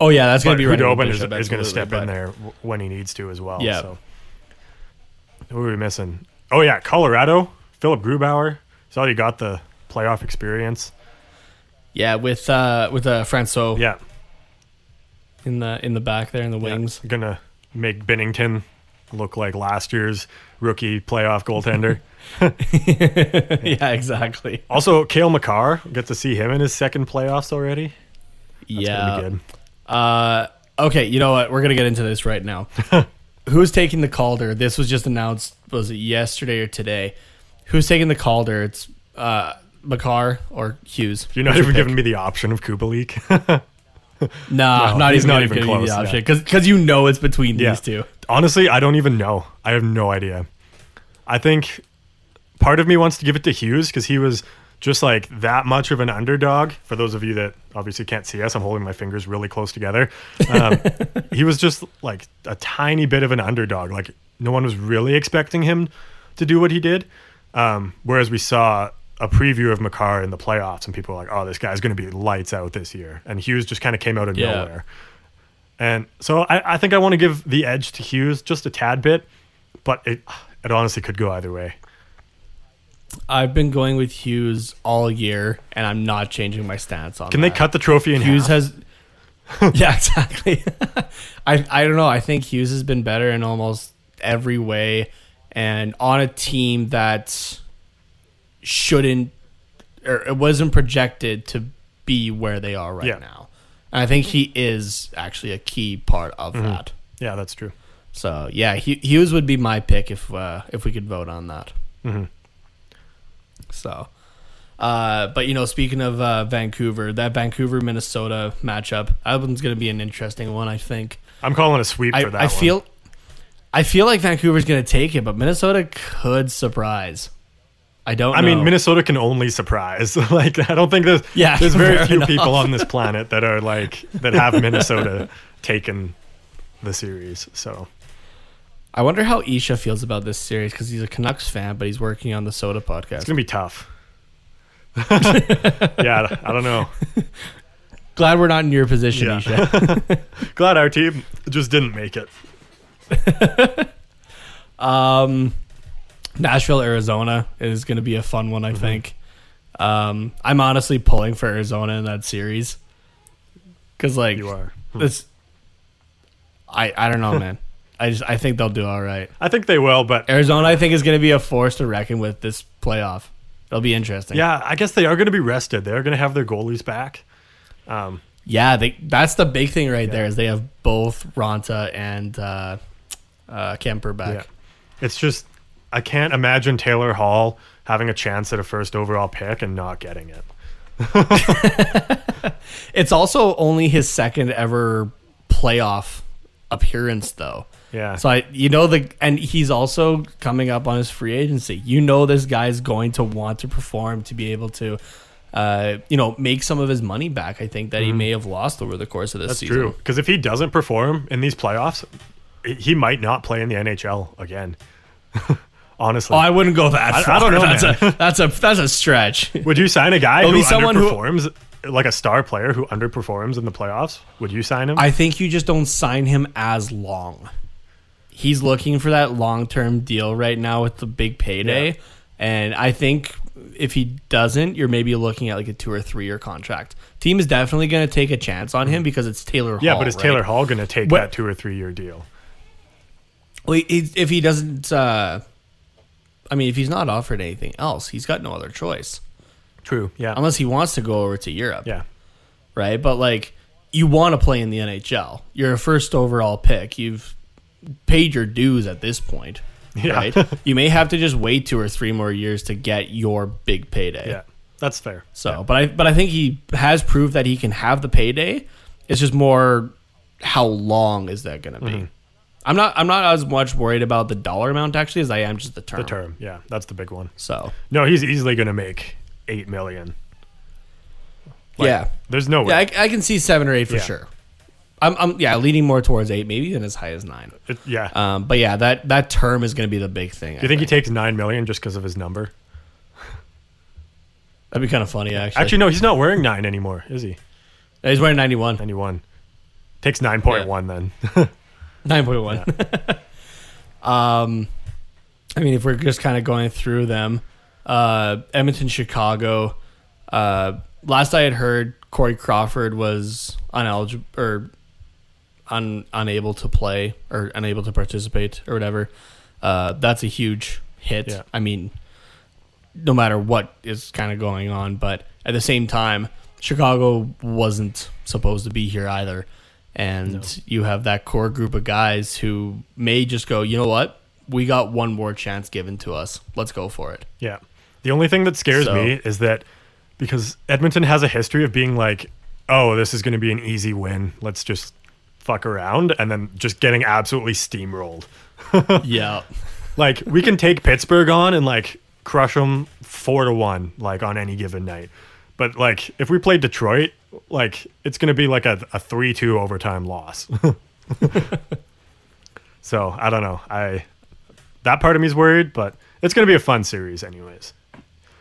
Oh yeah, that's gonna be running with Khudobin is, is going to step but- in there when he needs to as well. Yeah. So. Who are we missing? Oh yeah, Colorado. Philipp Grubauer. Saw you got the playoff experience. Yeah, with uh, with uh, Francouz Yeah, in the in the back there in the wings. yeah. Gonna make Binnington look like last year's rookie playoff goaltender. Yeah, exactly. also, Cale Makar. Get to see him in his second playoffs already. That's yeah. gonna be good. Uh, okay, you know what? We're gonna get into this right now. Who's taking the Calder? This was just announced. Was it yesterday or today? Who's taking the Calder? It's uh, Makar or Hughes. You're not even pick? giving me the option of Kubalik. Nah, No, not he's even not even close, the option because because you know it's between Yeah. these two. Honestly, I don't even know. I have no idea. I think part of me wants to give it to Hughes because he was just like that much of an underdog. For those of you that obviously can't see us, I'm holding my fingers really close together. Um, he was just like a tiny bit of an underdog. Like no one was really expecting him to do what he did. Um, whereas we saw a preview of Makar in the playoffs, and people were like, "Oh, this guy's going to be lights out this year," and Hughes just kind of came out of Yeah. nowhere. And so I, I think I want to give the edge to Hughes just a tad bit, but it it honestly could go either way. I've been going with Hughes all year, and I'm not changing my stance on. Can they cut the trophy in Hughes half? has. yeah, exactly. I I don't know. I think Hughes has been better in almost every way, and on a team that shouldn't or it wasn't projected to be where they are right Yeah. now. And I think he is actually a key part of Mm-hmm. that. yeah, that's true. So yeah, Hughes would be my pick if uh, if we could vote on that. Mhm. So, uh, but you know, speaking of uh, Vancouver, that Vancouver Minnesota matchup, that one's going to be an interesting one. I think. I'm calling a sweep I, for that. I one. feel, I feel like Vancouver's going to take it, but Minnesota could surprise. I don't. I know. mean, Minnesota can only surprise. like, I don't think there's Yeah, there's very few enough. people on this planet that are like that have Minnesota taken the series. So I wonder how Isha feels about this series because he's a Canucks fan, but he's working on the Soda podcast. it's gonna be tough. yeah, I don't know. Glad we're not in your position, Yeah. Isha. Glad our team just didn't make it. Um, Nashville, Arizona is going to be a fun one, I Mm-hmm. think. Um, I'm honestly pulling for Arizona in that series because, like, You are. this. I I don't know, man. I just I think they'll do all right. I think they will, but Arizona, I think, is going to be a force to reckon with this playoff. It'll be interesting. yeah, I guess they are going to be rested. They're going to have their goalies back. Um, yeah. They that's the big thing right there is they have both Raanta and uh, uh, Kuemper back. Yeah. It's just I can't imagine Taylor Hall having a chance at a first overall pick and not getting it. It's also only his second ever playoff appearance, though. Yeah. So I, you know, the and he's also coming up on his free agency. You know, this guy's going to want to perform to be able to, uh, you know, make some of his money back. I think that he may have lost over the course of this Mm-hmm. That's season. true. Because if he doesn't perform in these playoffs, he might not play in the NHL again. Honestly. Oh, I wouldn't go that I- I don't know, That's man. a that's a that's a stretch. Would you sign a guy who someone who- underperforms, like a star player who underperforms in the playoffs? Would you sign him? I think you just don't sign him as long. He's looking for that long term deal right now with the big payday. Yeah. And I think if he doesn't, you're maybe looking at like a two or three year contract. Team is definitely going to take a chance on him because it's Taylor Mm-hmm. yeah, but is right? Taylor Hall going to take What- that two or three year deal? Well, if he doesn't, uh, I mean, if he's not offered anything else, he's got no other choice True. Yeah. unless he wants to go over to Europe. yeah. right? But like, you want to play in the NHL. You're a first overall pick. You've paid your dues at this point, Yeah. right? you may have to just wait two or three more years to get your big payday. Yeah. That's fair. So, but I but I think he has proved that he can have the payday. It's just more how long is that going to be? Mm-hmm. I'm not I'm not as much worried about the dollar amount actually as I am just the term. The term. Yeah. That's the big one. So No, he's easily going to make eight million. Like, yeah, There's no way. yeah, I, I can see seven or eight for Yeah. sure. I'm, I'm yeah leaning more towards eight, maybe even as high as nine. It- yeah. Um, but yeah, that that term is going to be the big thing. Do you think he takes nine million just because of his number? that'd be kind of funny actually? Actually, no, he's not wearing nine anymore, is he? he's wearing ninety one. Ninety-one. Takes nine point one then. Nine point one. um, I mean, if we're just kind of going through them, uh, Edmonton, Chicago. Uh, last I had heard, Corey Crawford was uneligible or un, unable to play or unable to participate or whatever. Uh, that's a huge hit. Yeah. I mean, no matter what is kind of going on, but at the same time, Chicago wasn't supposed to be here either. And you have that core group of guys who may just go, you know what? We got one more chance given to us. Let's go for it. Yeah. The only thing that scares So- me is that because Edmonton has a history of being like oh, this is going to be an easy win. Let's just fuck around, and then just getting absolutely steamrolled. yeah. Like we can take Pittsburgh on and like crush them four to one, like on any given night. But like if we play Detroit, like it's going to be like a, a three two overtime loss. so I don't know. I that part of me is worried, but it's going to be a fun series anyways.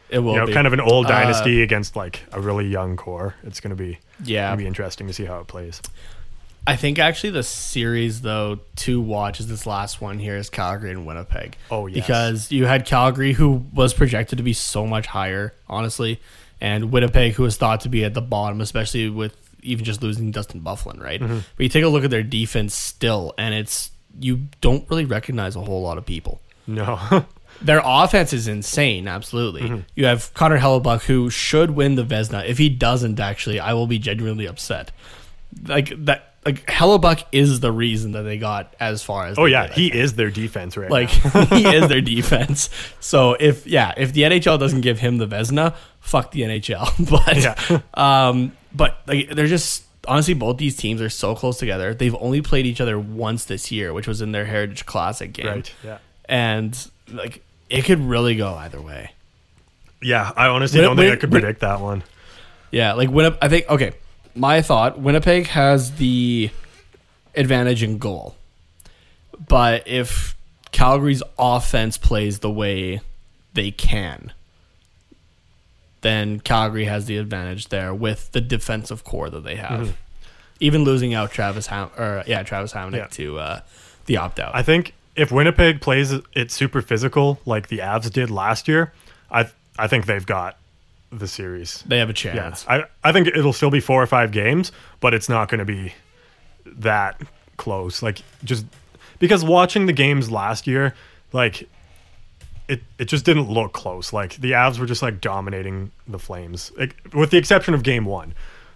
It will You know, be. kind of an old Uh, dynasty against like a really young core. It's going to be Yeah. be interesting to see how it plays. I think actually the series though to watch is this last one here is Calgary and Winnipeg. Oh, yes. because you had Calgary who was projected to be so much higher, honestly, and Winnipeg who was thought to be at the bottom, especially with even just losing Dustin Byfuglien, right? Mm-hmm. But you take a look at their defense still, and it's you don't really recognize a whole lot of people. No. Their offense is insane, absolutely. You have Connor Hellebuyck, who should win the Vezina. If he doesn't, actually, I will be genuinely upset. Like that, like Hellebuyck is the reason that they got as far as. oh yeah, did, he think. is their defense right like he is their defense. So if yeah, if the NHL doesn't give him the Vezina, fuck the NHL. But Yeah. um, but like they're just honestly both these teams are so close together. They've only played each other once this year, which was in their Heritage Classic game Right. Yeah. and like it could really go either way. Yeah, I honestly don't think I could predict that one. Yeah, like Winnipeg. I think okay. My thought: Winnipeg has the advantage in goal, but if Calgary's offense plays the way they can, then Calgary has the advantage there with the defensive core that they have. Even losing out Travis Ham or yeah Travis Hamonic Yeah. to uh, the opt out. I think if Winnipeg plays it super physical like the Avs did last year, I I think they've got the series. they have a chance. Yeah. I I think it'll still be four or five games, but it's not going to be that close. Like just because watching the games last year, like it it just didn't look close. Like the Avs were just like dominating the Flames, like, with the exception of Game One,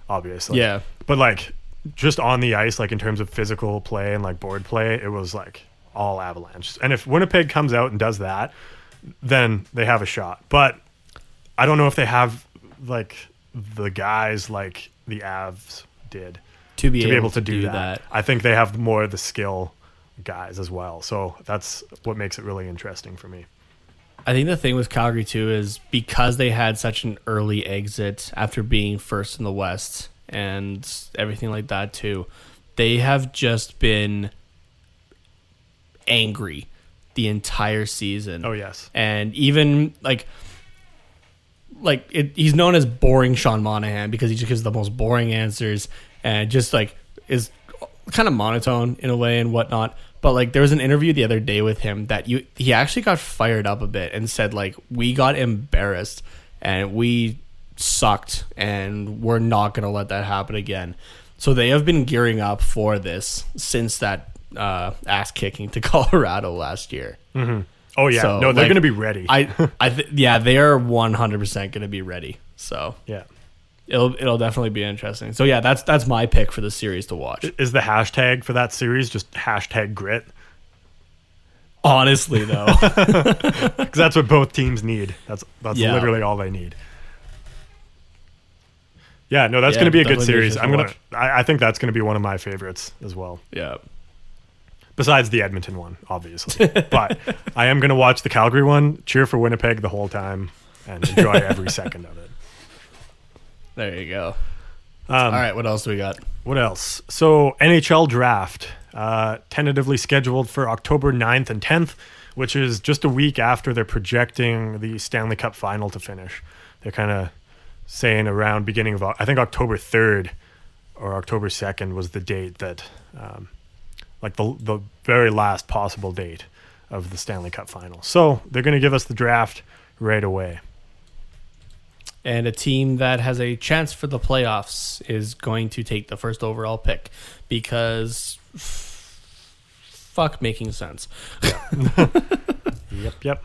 obviously. Yeah. but like just on the ice, like in terms of physical play and like board play, it was like all Avalanche. And if Winnipeg comes out and does that, then they have a shot. But I don't know if they have like the guys like the Avs did to be, to be able to do, that. that. I think they have more of the skill guys as well. So that's what makes it really interesting for me. I think the thing with Calgary too is because they had such an early exit after being first in the West and everything like that too, they have just been angry the entire season. Oh yes. And even like like it, he's known as boring Sean Monahan because he just gives the most boring answers and just like is kind of monotone in a way and whatnot. But like there was an interview the other day with him that you he actually got fired up a bit and said like we got embarrassed and we sucked and we're not gonna let that happen again. So they have been gearing up for this since that uh, ass kicking to Colorado last year. Oh yeah. So, no, they're like, going to be ready. I, I, th- yeah, they are one hundred percent going to be ready. So yeah. it'll it'll definitely be interesting. So yeah, that's that's my pick for the series to watch. Is the hashtag for that series just hashtag grit? Honestly, though, Because that's what both teams need. That's that's Yeah. literally all they need. Yeah, no, that's Yeah, going to be a good series. I'm gonna. I, I think that's going to be one of my favorites as well. yeah, Besides the Edmonton one, obviously. but I am going to watch the Calgary one, cheer for Winnipeg the whole time, and enjoy every second of it. there you go. Um, All right, what else do we got? What else? So NHL draft, uh, tentatively scheduled for October 9th and 10th, which is just a week after they're projecting the Stanley Cup final to finish. They're kind of saying around beginning of, I think October 3rd or October 2nd was the date that, um, like the, the very last possible date of the Stanley Cup final. So they're going to give us the draft right away. And a team that has a chance for the playoffs is going to take the first overall pick because f- fuck making sense. Yep, yep.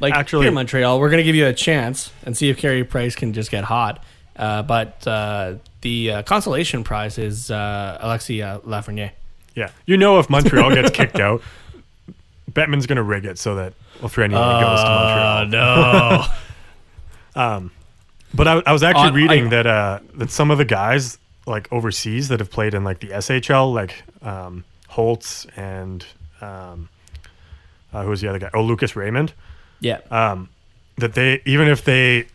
Like Actually- here, Montreal, we're going to give you a chance and see if Carey Price can just get hot. Uh, but uh, the uh, consolation prize is uh, Alexis uh, Lafreniere. Yeah, you know if Montreal gets kicked out, Bettman's gonna rig it so that Lafreniere goes to Montreal. Oh no. But I, I was actually Uh, reading I- that uh, that some of the guys like overseas that have played in like the SHL, like um, Holtz and um, uh, who was the other guy? Oh, Lucas Raymond. Yeah. Um, that they even if they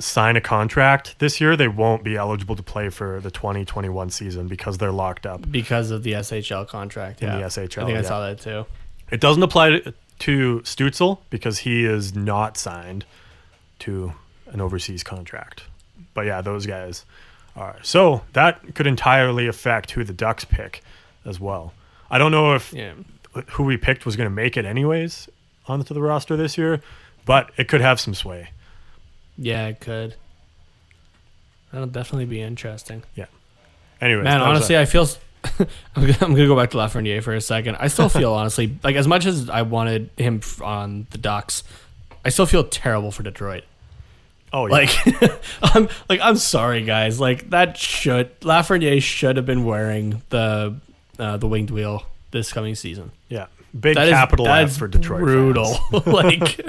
sign a contract this year, they won't be eligible to play for the 2021 season because they're locked up. because of the SHL contract. In Yeah. the SHL, I think I yeah. saw that too. It doesn't apply to, to Stützle because he is not signed to an overseas contract. But yeah, those guys are. So that could entirely affect who the Ducks pick as well. I don't know if Yeah. who we picked was going to make it anyways onto the roster this year, but it could have some sway. Yeah, it could. That'll definitely be interesting. Yeah. Anyway, Man, honestly, I feel. I'm gonna, I'm gonna go back to Lafreniere for a second. I still feel honestly like as much as I wanted him on the Ducks, I still feel terrible for Detroit. oh yeah, Like, I'm like I'm sorry, guys. Like that should Lafreniere should have been wearing the uh, the winged wheel this coming season. yeah, big That is capital F that's for Detroit. Brutal. like,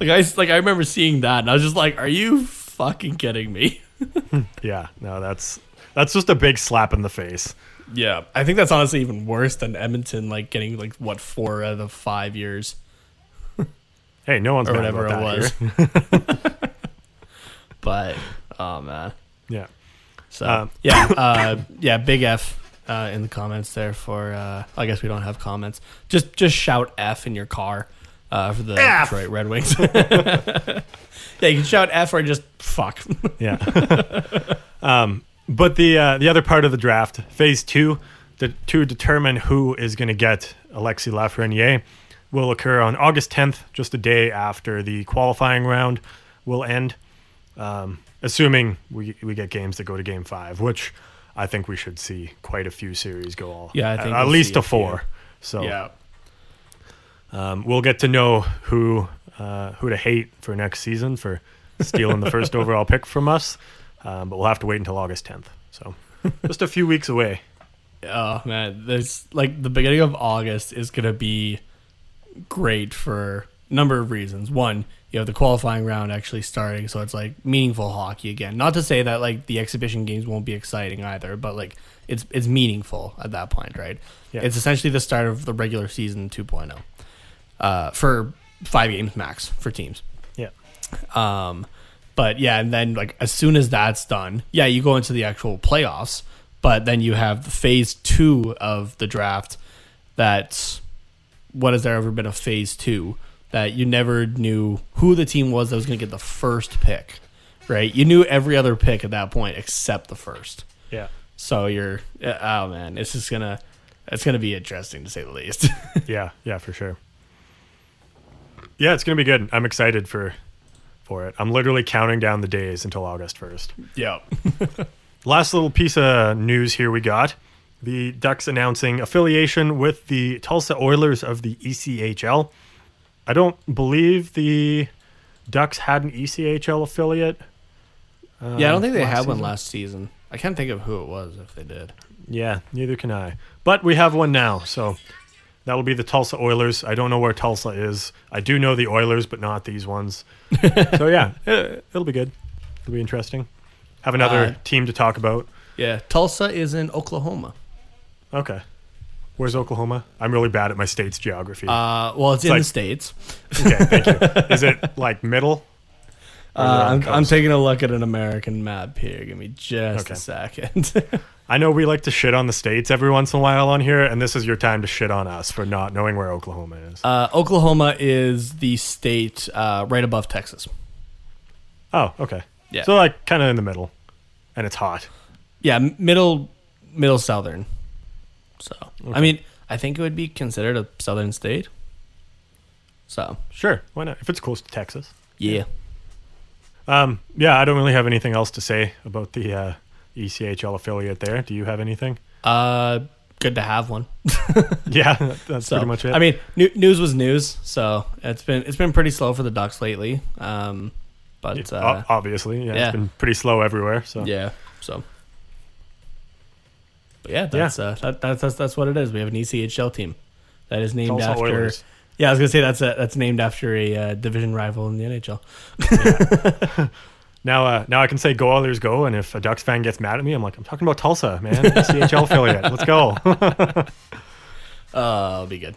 like I like I remember seeing that and I was just like, "Are you fucking kidding me?" Yeah, no, that's that's just a big slap in the face. Yeah, I think that's honestly even worse than Edmonton, like getting like what four out of the five years Hey, no one's or whatever it about was. but oh man, Yeah. so Um, yeah, uh, yeah, big F uh, in the comments there for. Uh, I guess we don't have comments. Just just shout F in your car uh, for the F! Detroit Red Wings. yeah, you can shout F or just fuck. Yeah. um, but the uh, the other part of the draft, phase two, the, to determine who is going to get Alexi Lafreniere, will occur on August 10th, just a day after the qualifying round will end. Um, assuming we we get games that go to game five, which I think we should see quite a few series go all. Yeah, I think at we'll least see a a few. four. So yeah, um, we'll get to know who uh, who to hate for next season for stealing the first overall pick from us. Um, but we'll have to wait until August 10th. So just a few weeks away. Oh man, this like the beginning of August is gonna be great for a number of reasons. One, you have the qualifying round actually starting, so it's like meaningful hockey again. Not to say that like the exhibition games won't be exciting either, but like it's it's meaningful at that point, right? Yeah. It's essentially the start of the regular season 2.0 uh, for five games max for teams. Yeah. Um, but yeah, and then like as soon as that's done, yeah, you go into the actual playoffs. But then you have the phase two of the draft. That's what has there ever been a phase two that you never knew who the team was that was going to get the first pick, right? You knew every other pick at that point except the first. Yeah. So you're oh man, it's just gonna it's gonna be interesting to say the least. Yeah. Yeah, for sure. Yeah, it's going to be good. I'm excited for for it. I'm literally counting down the days until August 1st. yeah. Last little piece of news here we got. The Ducks announcing affiliation with the Tulsa Oilers of the ECHL. I don't believe the Ducks had an ECHL affiliate. Uh, yeah, I don't think they had one last season. I can't think of who it was if they did. Yeah, neither can I. But we have one now, so that'll be the Tulsa Oilers. I don't know where Tulsa is. I do know the Oilers, but not these ones. so yeah, it, it'll be good. It'll be interesting. Have another Uh, team to talk about. Yeah, Tulsa is in Oklahoma. Okay. Where's Oklahoma? I'm really bad at my state's geography. Uh, well, it's, in like- the states. okay, thank you. Is it like middle? Or is it Uh, I'm, I'm taking a look at an American map here. Give me just Okay. a second. I know we like to shit on the states every once in a while on here, and this is your time to shit on us for not knowing where Oklahoma is. uh, Oklahoma is the state uh, right above Texas. oh, okay. Yeah. So like kind of in the middle, and it's hot. Yeah, middle middle southern. So I mean, I think it would be considered a southern state. So Sure, why not? If it's close to Texas. yeah, Um, yeah, I don't really have anything else to say about the uh, ECHL affiliate there. Do you have anything? uh, good to have one. Yeah, that's So pretty much it. I mean, new, news was news. So it's been it's been pretty slow for the Ducks lately. Um, but uh, obviously, yeah, yeah. it's been pretty slow everywhere. So yeah, so. But yeah, that's Uh, that, that's that's that's what it is. We have an ECHL team that is named after. Oilers. Yeah, I was gonna say that's a, that's named after a uh, division rival in the NHL. Now, uh, now I can say "Go Oilers, go!" And if a Ducks fan gets mad at me, I'm like, I'm talking about Tulsa, man, CHL affiliate. Let's go. Uh, it'll be good.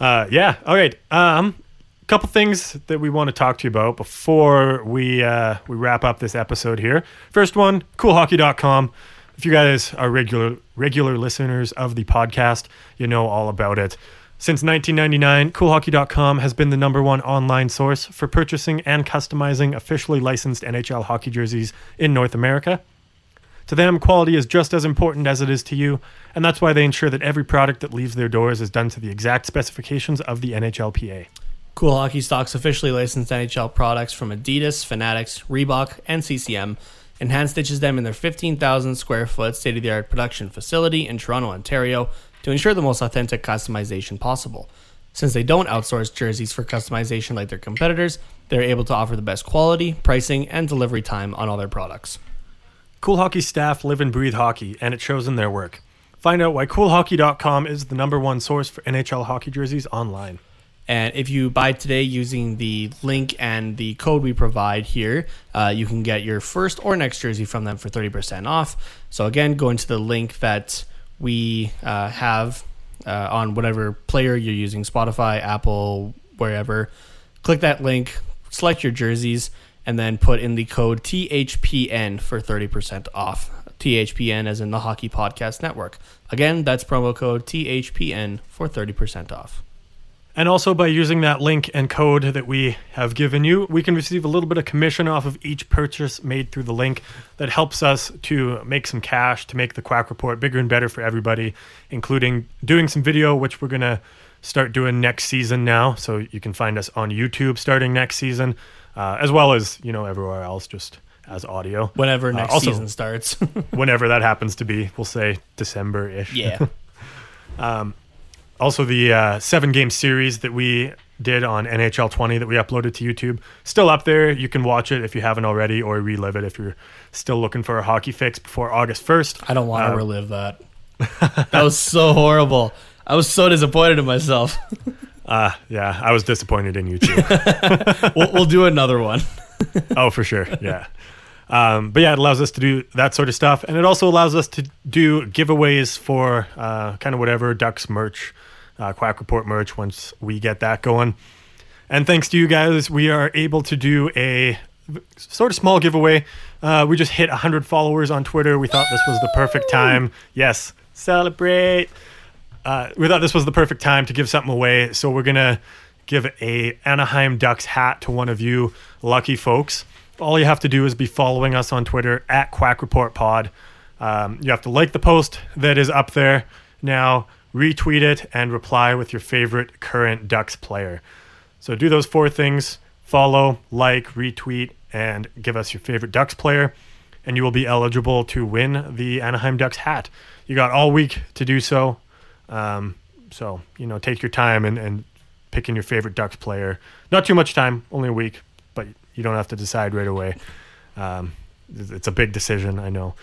Uh, yeah. All right. Um, a couple things that we want to talk to you about before we uh, we wrap up this episode here. First one, coolhockey.com. If you guys are regular regular listeners of the podcast, you know all about it. Since 1999, coolhockey.com has been the number one online source for purchasing and customizing officially licensed NHL hockey jerseys in North America. To them, quality is just as important as it is to you, and that's why they ensure that every product that leaves their doors is done to the exact specifications of the NHLPA. Cool Hockey stocks officially licensed NHL products from Adidas, Fanatics, Reebok, and CCM, and hand stitches them in their 15,000 square foot state of the art production facility in Toronto, Ontario, to ensure the most authentic customization possible. Since they don't outsource jerseys for customization like their competitors, they're able to offer the best quality, pricing, and delivery time on all their products. Cool Hockey staff live and breathe hockey, and it shows in their work. Find out why CoolHockey.com is the number one source for NHL hockey jerseys online. And if you buy today using the link and the code we provide here, uh, you can get your first or next jersey from them for 30% off. So, again, go into the link that we uh, have uh, on whatever player you're using Spotify, Apple, wherever. Click that link, select your jerseys, and then put in the code THPN for 30% off. THPN as in the Hockey Podcast Network. Again, that's promo code THPN for 30% off. And also by using that link and code that we have given you, we can receive a little bit of commission off of each purchase made through the link that helps us to make some cash to make the Quack Report bigger and better for everybody, including doing some video, which we're going to start doing next season now. So you can find us on YouTube starting next season, uh, as well as, you know, everywhere else, just as audio. Whenever Uh, next also- season starts. Whenever that happens to be, we'll say December ish. yeah. Also, the uh, seven game series that we did on NHL 20 that we uploaded to YouTube, still up there. You can watch it if you haven't already, or relive it if you're still looking for a hockey fix before August 1st. I don't want to Uh, relive that. that was so horrible. I was so disappointed in myself. Uh, yeah, I was disappointed in you too. we'll, we'll do another one. oh, for sure. Yeah. Um, but yeah, it allows us to do that sort of stuff. And it also allows us to do giveaways for uh, kind of whatever Ducks merch, uh, Quack Report merch once we get that going. And thanks to you guys, we are able to do a sort of small giveaway. Uh, we just hit 100 followers on Twitter. We thought this was the perfect time. Yes, celebrate. Uh, we thought this was the perfect time to give something away. So we're going to give a Anaheim Ducks hat to one of you lucky folks. All you have to do is be following us on Twitter at Quack Report Pod. Um, you have to like the post that is up there now, retweet it, and reply with your favorite current Ducks player. So do those four things follow, like, retweet, and give us your favorite Ducks player, and you will be eligible to win the Anaheim Ducks hat. You got all week to do so. Um, so, you know, take your time and, and picking your favorite Ducks player. Not too much time, only a week, but you don't have to decide right away. Um, it's a big decision, I know.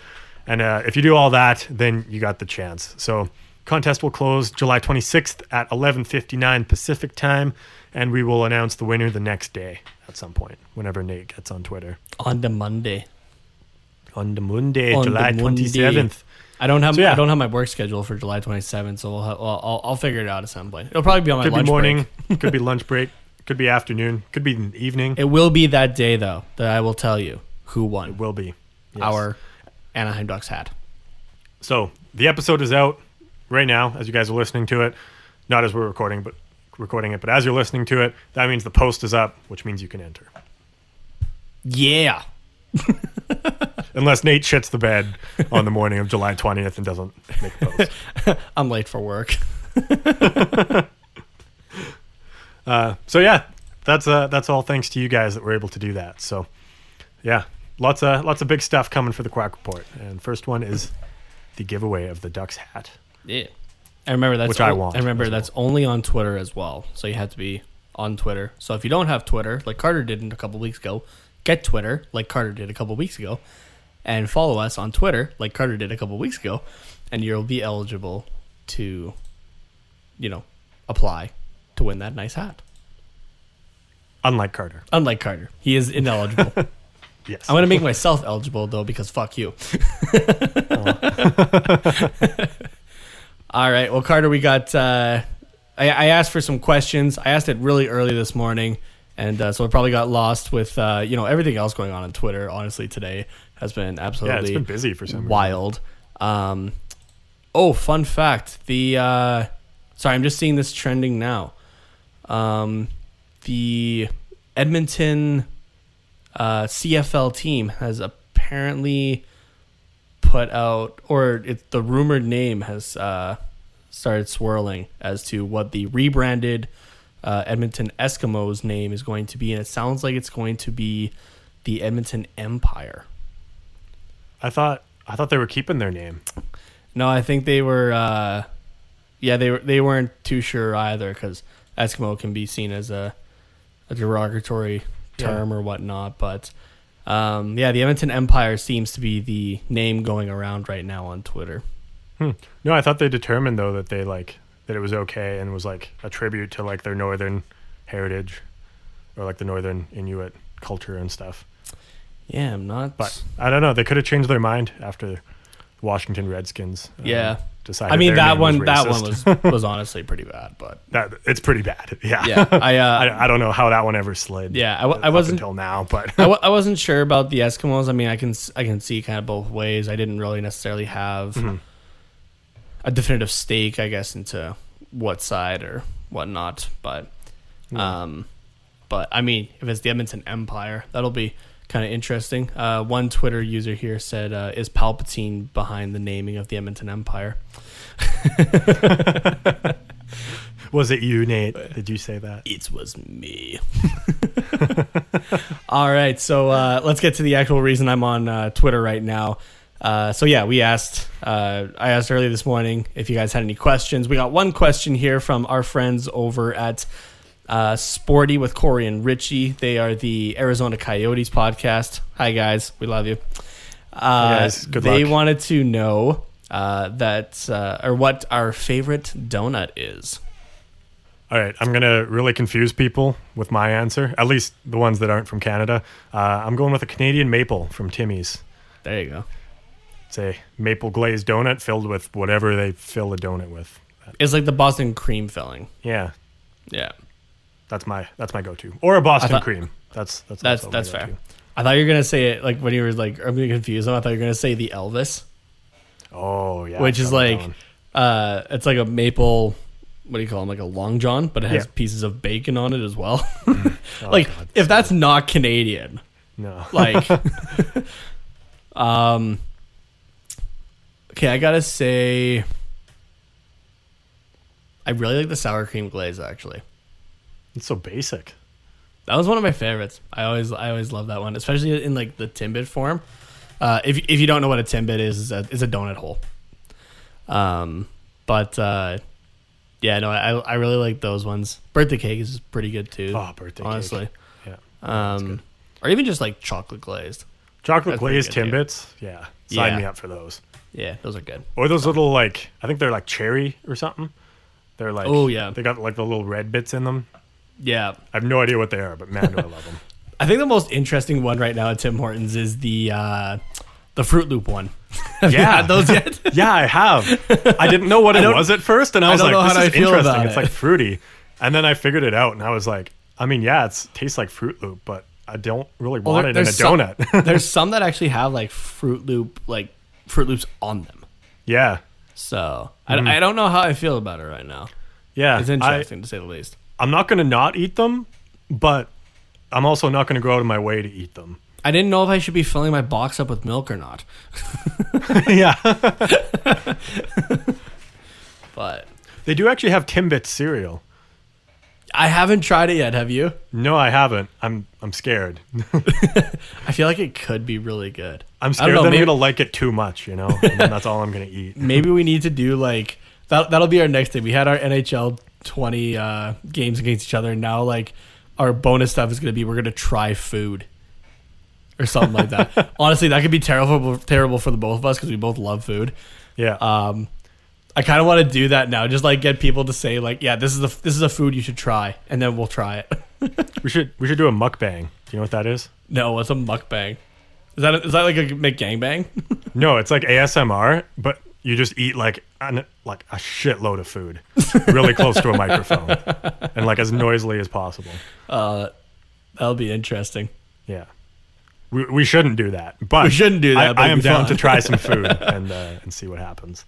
And uh, if you do all that, then you got the chance. So contest will close July 26th at 11:59 Pacific time, and we will announce the winner the next day at some point, whenever Nate gets on Twitter. On the Monday. On the Monday, On the July Monday. 27th. I don't have So, yeah. I don't have my work schedule for July 27th, so we'll, well, I'll, I'll figure it out at some point. It'll probably be on my Could be morning, break. could be lunch break, could be afternoon, could be evening. It will be that day though that I will tell you who won It will be. Yes. our Anaheim Ducks hat. So the episode is out right now as you guys are listening to it. Not as we're recording, but recording it, but as you're listening to it, that means the post is up, which means you can enter. Yeah. Unless Nate shits the bed on the morning of July 20th and doesn't make a post. I'm late for work. Uh, so yeah, that's uh, that's all thanks to you guys that we're able to do that. So yeah, lots of lots of big stuff coming for the Quack Report. And first one is the giveaway of the Ducks hat. Yeah. I remember that's Which I o- want I remember as that's only on Twitter as well. So you have to be on Twitter. So if you don't have Twitter, like Carter did a couple weeks ago, get Twitter, like Carter did a couple weeks ago, and follow us on Twitter, like Carter did a couple weeks ago, and you'll be eligible to, you know, apply to win that nice hat. Unlike Carter. Unlike Carter, he is ineligible. Yes. I'm gonna make myself eligible though because fuck you. Oh. All right. Well, Carter, we got. Uh, I, I asked for some questions. I asked it really early this morning, and uh, so I probably got lost with uh, you know everything else going on on Twitter. Honestly, today has been absolutely yeah, it's been busy for some wild. Um, oh, fun fact: the uh, sorry, I'm just seeing this trending now. Um, the Edmonton uh, CFL team has apparently put out, or it, the rumored name has uh, started swirling as to what the rebranded uh, Edmonton Eskimos name is going to be, and it sounds like it's going to be the Edmonton Empire. I thought I thought they were keeping their name. No, I think they were. Uh, yeah, they were. They weren't too sure either because Eskimo can be seen as a, a derogatory term or whatnot. But um, yeah, the Edmonton Empire seems to be the name going around right now on Twitter. Hmm. No, I thought they determined though that they like that it was okay and was like a tribute to like their northern heritage or like the northern Inuit culture and stuff. Yeah, I'm not. But I don't know. They could have changed their mind after Washington Redskins. uh, yeah, decided. I mean that one. That one was was honestly pretty bad. But that it's pretty bad. Yeah. yeah, I uh, I, I don't know how that one ever slid. Yeah, I, up wasn't- until now, but I, w- I wasn't sure about the Eskimos. I mean, I can I can see kind of both ways. I didn't really necessarily have Mm-hmm. a definitive stake, I guess, into what side or whatnot. But, um, but I mean, if it's the Edmonton Empire, that'll be kind of interesting. Uh, one Twitter user here said, uh, "Is Palpatine behind the naming of the Edmonton Empire?" was it you, Nate? Did you say that? It was me. All right, so uh, let's get to the actual reason I'm on uh, Twitter right now. Uh, so yeah, we asked. Uh, I asked earlier this morning if you guys had any questions. We got one question here from our friends over at uh, Sporty with Corey and Richie. They are the Arizona Coyotes podcast. Hi guys, we love you. Uh, guys, good they luck. wanted to know uh, that uh, or what our favorite donut is. All right, I'm gonna really confuse people with my answer. At least the ones that aren't from Canada. Uh, I'm going with a Canadian maple from Timmy's. There you go. It's a maple glazed donut filled with whatever they fill a donut with. It's like the Boston cream filling. Yeah, Yeah. That's my that's my go-to. Or a Boston thought- cream. That's that's That's that's fair. go-to. I thought you were gonna say it like when you were like I'm getting confused. I thought you were gonna say the Elvis, Oh yeah, which is like uh, it's like a maple. What do you call them? Like a long john, but it has Yeah. pieces of bacon on it as well. Oh, like God, if that's not Canadian, no. like, um, okay, I gotta say, I really like the sour cream glaze. Actually, it's so basic. That was one of my favorites. I always I always love that one, especially in like the timbit form. Uh, if if you don't know what a timbit is, is a, is a donut hole. Um, but uh, yeah, no, I I really like those ones. Birthday cake is pretty good too. Oh, birthday cake. honestly. Yeah, Um, or even just like chocolate glazed. chocolate That's glazed good, too. timbits. Yeah, sign Yeah. me up for those. Yeah, those are good. Or those little like I think they're like cherry or something. They're like Oh, yeah. they got like the little red bits in them. Yeah, I have no idea what they are, but man, do I love them. I think the most interesting one right now at Tim Hortons is the uh, the Fruit Loop one. Have you Yeah. had those yet? Yeah, I have. I didn't know what it don't- was at first, and I I was like, "This is interesting. It's it." like fruity." And then I figured it out, and I was like, "I mean, yeah, it's tastes like Fruit Loop, but I don't really want there- it in a some- donut." There's some that actually have like Fruit Loop like Fruit Loops on them. yeah, So I, I don't know how I feel about it right now. yeah. It's I, interesting to say the least. I'm not going to not eat them, but I'm also not going to go out of my way to eat them. I didn't know if I should be filling my box up with milk or not, yeah, but they do actually have Timbits cereal. I haven't tried it yet. Have you? No, I haven't. I'm I'm scared. I feel like it could be really good. I'm scared know, that maybe- I'm going to like it too much, you know, and then that's all I'm going to eat. Maybe we need to do like that. That'll be our next thing. We had our NHL 20 uh, games against each other. And now like our bonus stuff is going to be we're going to try food or something like that. Honestly, that could be terrible terrible for the both of us because we both love food. Yeah. Um, I kind of want to do that now. Just like get people to say like, yeah, this is the this is a food you should try, and then we'll try it. we should we should do a mukbang. Do you know what that is? no, what's a mukbang? Is that is that like a McGangbang? No, it's like ASMR, but you just eat like an, like a shitload of food, really close to a microphone, and like as noisily as possible. uh, that'll be interesting. Yeah. We, we shouldn't do that, but We shouldn't do that, I, but I am down to try some food and uh, and see what happens.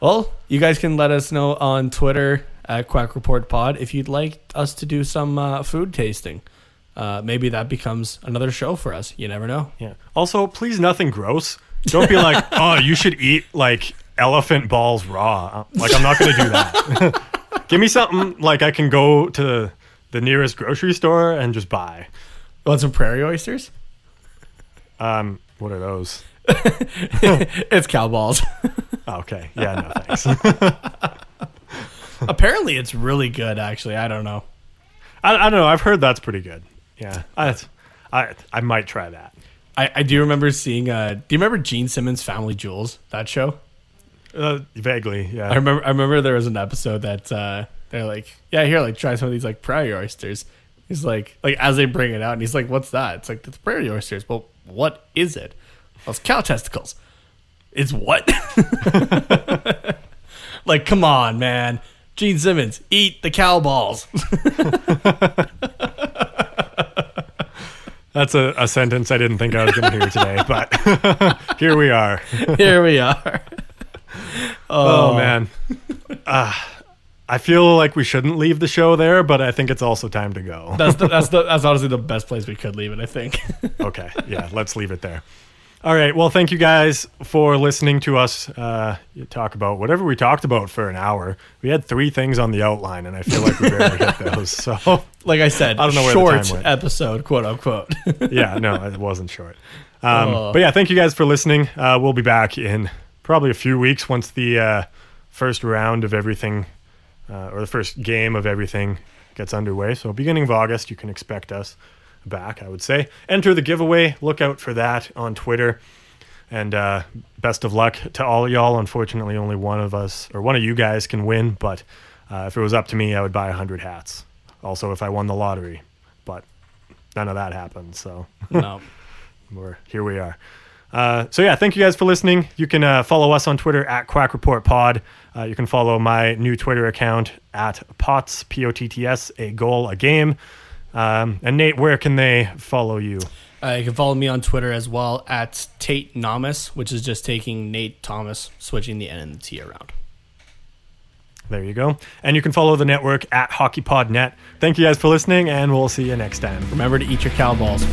Well, you guys can let us know on Twitter at Quack Report Pod if you'd like us to do some uh, food tasting. Uh, maybe that becomes another show for us. You never know. Yeah. Also, please nothing gross. Don't be like, oh, you should eat like elephant balls raw. Like I'm not gonna do that. Give me something like I can go to the nearest grocery store and just buy. Want some prairie oysters? Um, what are those? it's cow balls. Oh, okay. Yeah, no thanks. Apparently, it's really good. Actually, I don't know. I, I don't know. I've heard that's pretty good. Yeah, I, I, I might try that. I, I do remember seeing. Uh, do you remember Gene Simmons' Family Jewels? That show. Uh, vaguely, yeah. I remember. I remember there was an episode that uh, they're like, "Yeah, here, like try some of these like prairie oysters." He's like, like as they bring it out, and he's like, "What's that?" It's like it's prairie oysters. Well, what is it? Well, it's cow testicles. It's what? like, come on, man. Gene Simmons, eat the cow balls. That's a, a sentence I didn't think I was going to hear today, but here we are. Here we are. Oh, man. Uh, I feel like we shouldn't leave the show there, but I think it's also time to go. That's the, that's the, that's honestly the best place we could leave it. I think. Okay. Yeah, let's leave it there. All right. Well, thank you guys for listening to us uh, talk about whatever we talked about for an hour. We had three things on the outline, and I feel like we barely hit those. So, like I said, I don't know where short episode, quote unquote. yeah, no, it wasn't short. Um, Oh. But yeah, thank you guys for listening. Uh, we'll be back in probably a few weeks once the uh, first round of everything uh, or the first game of everything gets underway. So, beginning of August, you can expect us back, I would say. Enter the giveaway. Look out for that on Twitter. And uh, best of luck to all y'all. Unfortunately, only one of us or one of you guys can win. But uh, if it was up to me, I would buy 100 hats. Also, if I won the lottery. But none of that happened. So no. we're here we are. Uh, so yeah, thank you guys for listening. You can uh, follow us on Twitter at Quack Report Pod. Uh, you can follow my new Twitter account at Potts P O T T S a goal a game. Um, and Nate, where can they follow you? Uh, you can follow me on Twitter as well at Tate Nomus, which is just taking Nate Thomas, switching the N and the T around. There you go. And you can follow the network at HockeyPodNet. Thank you guys for listening, and we'll see you next time. Remember to eat your cow balls.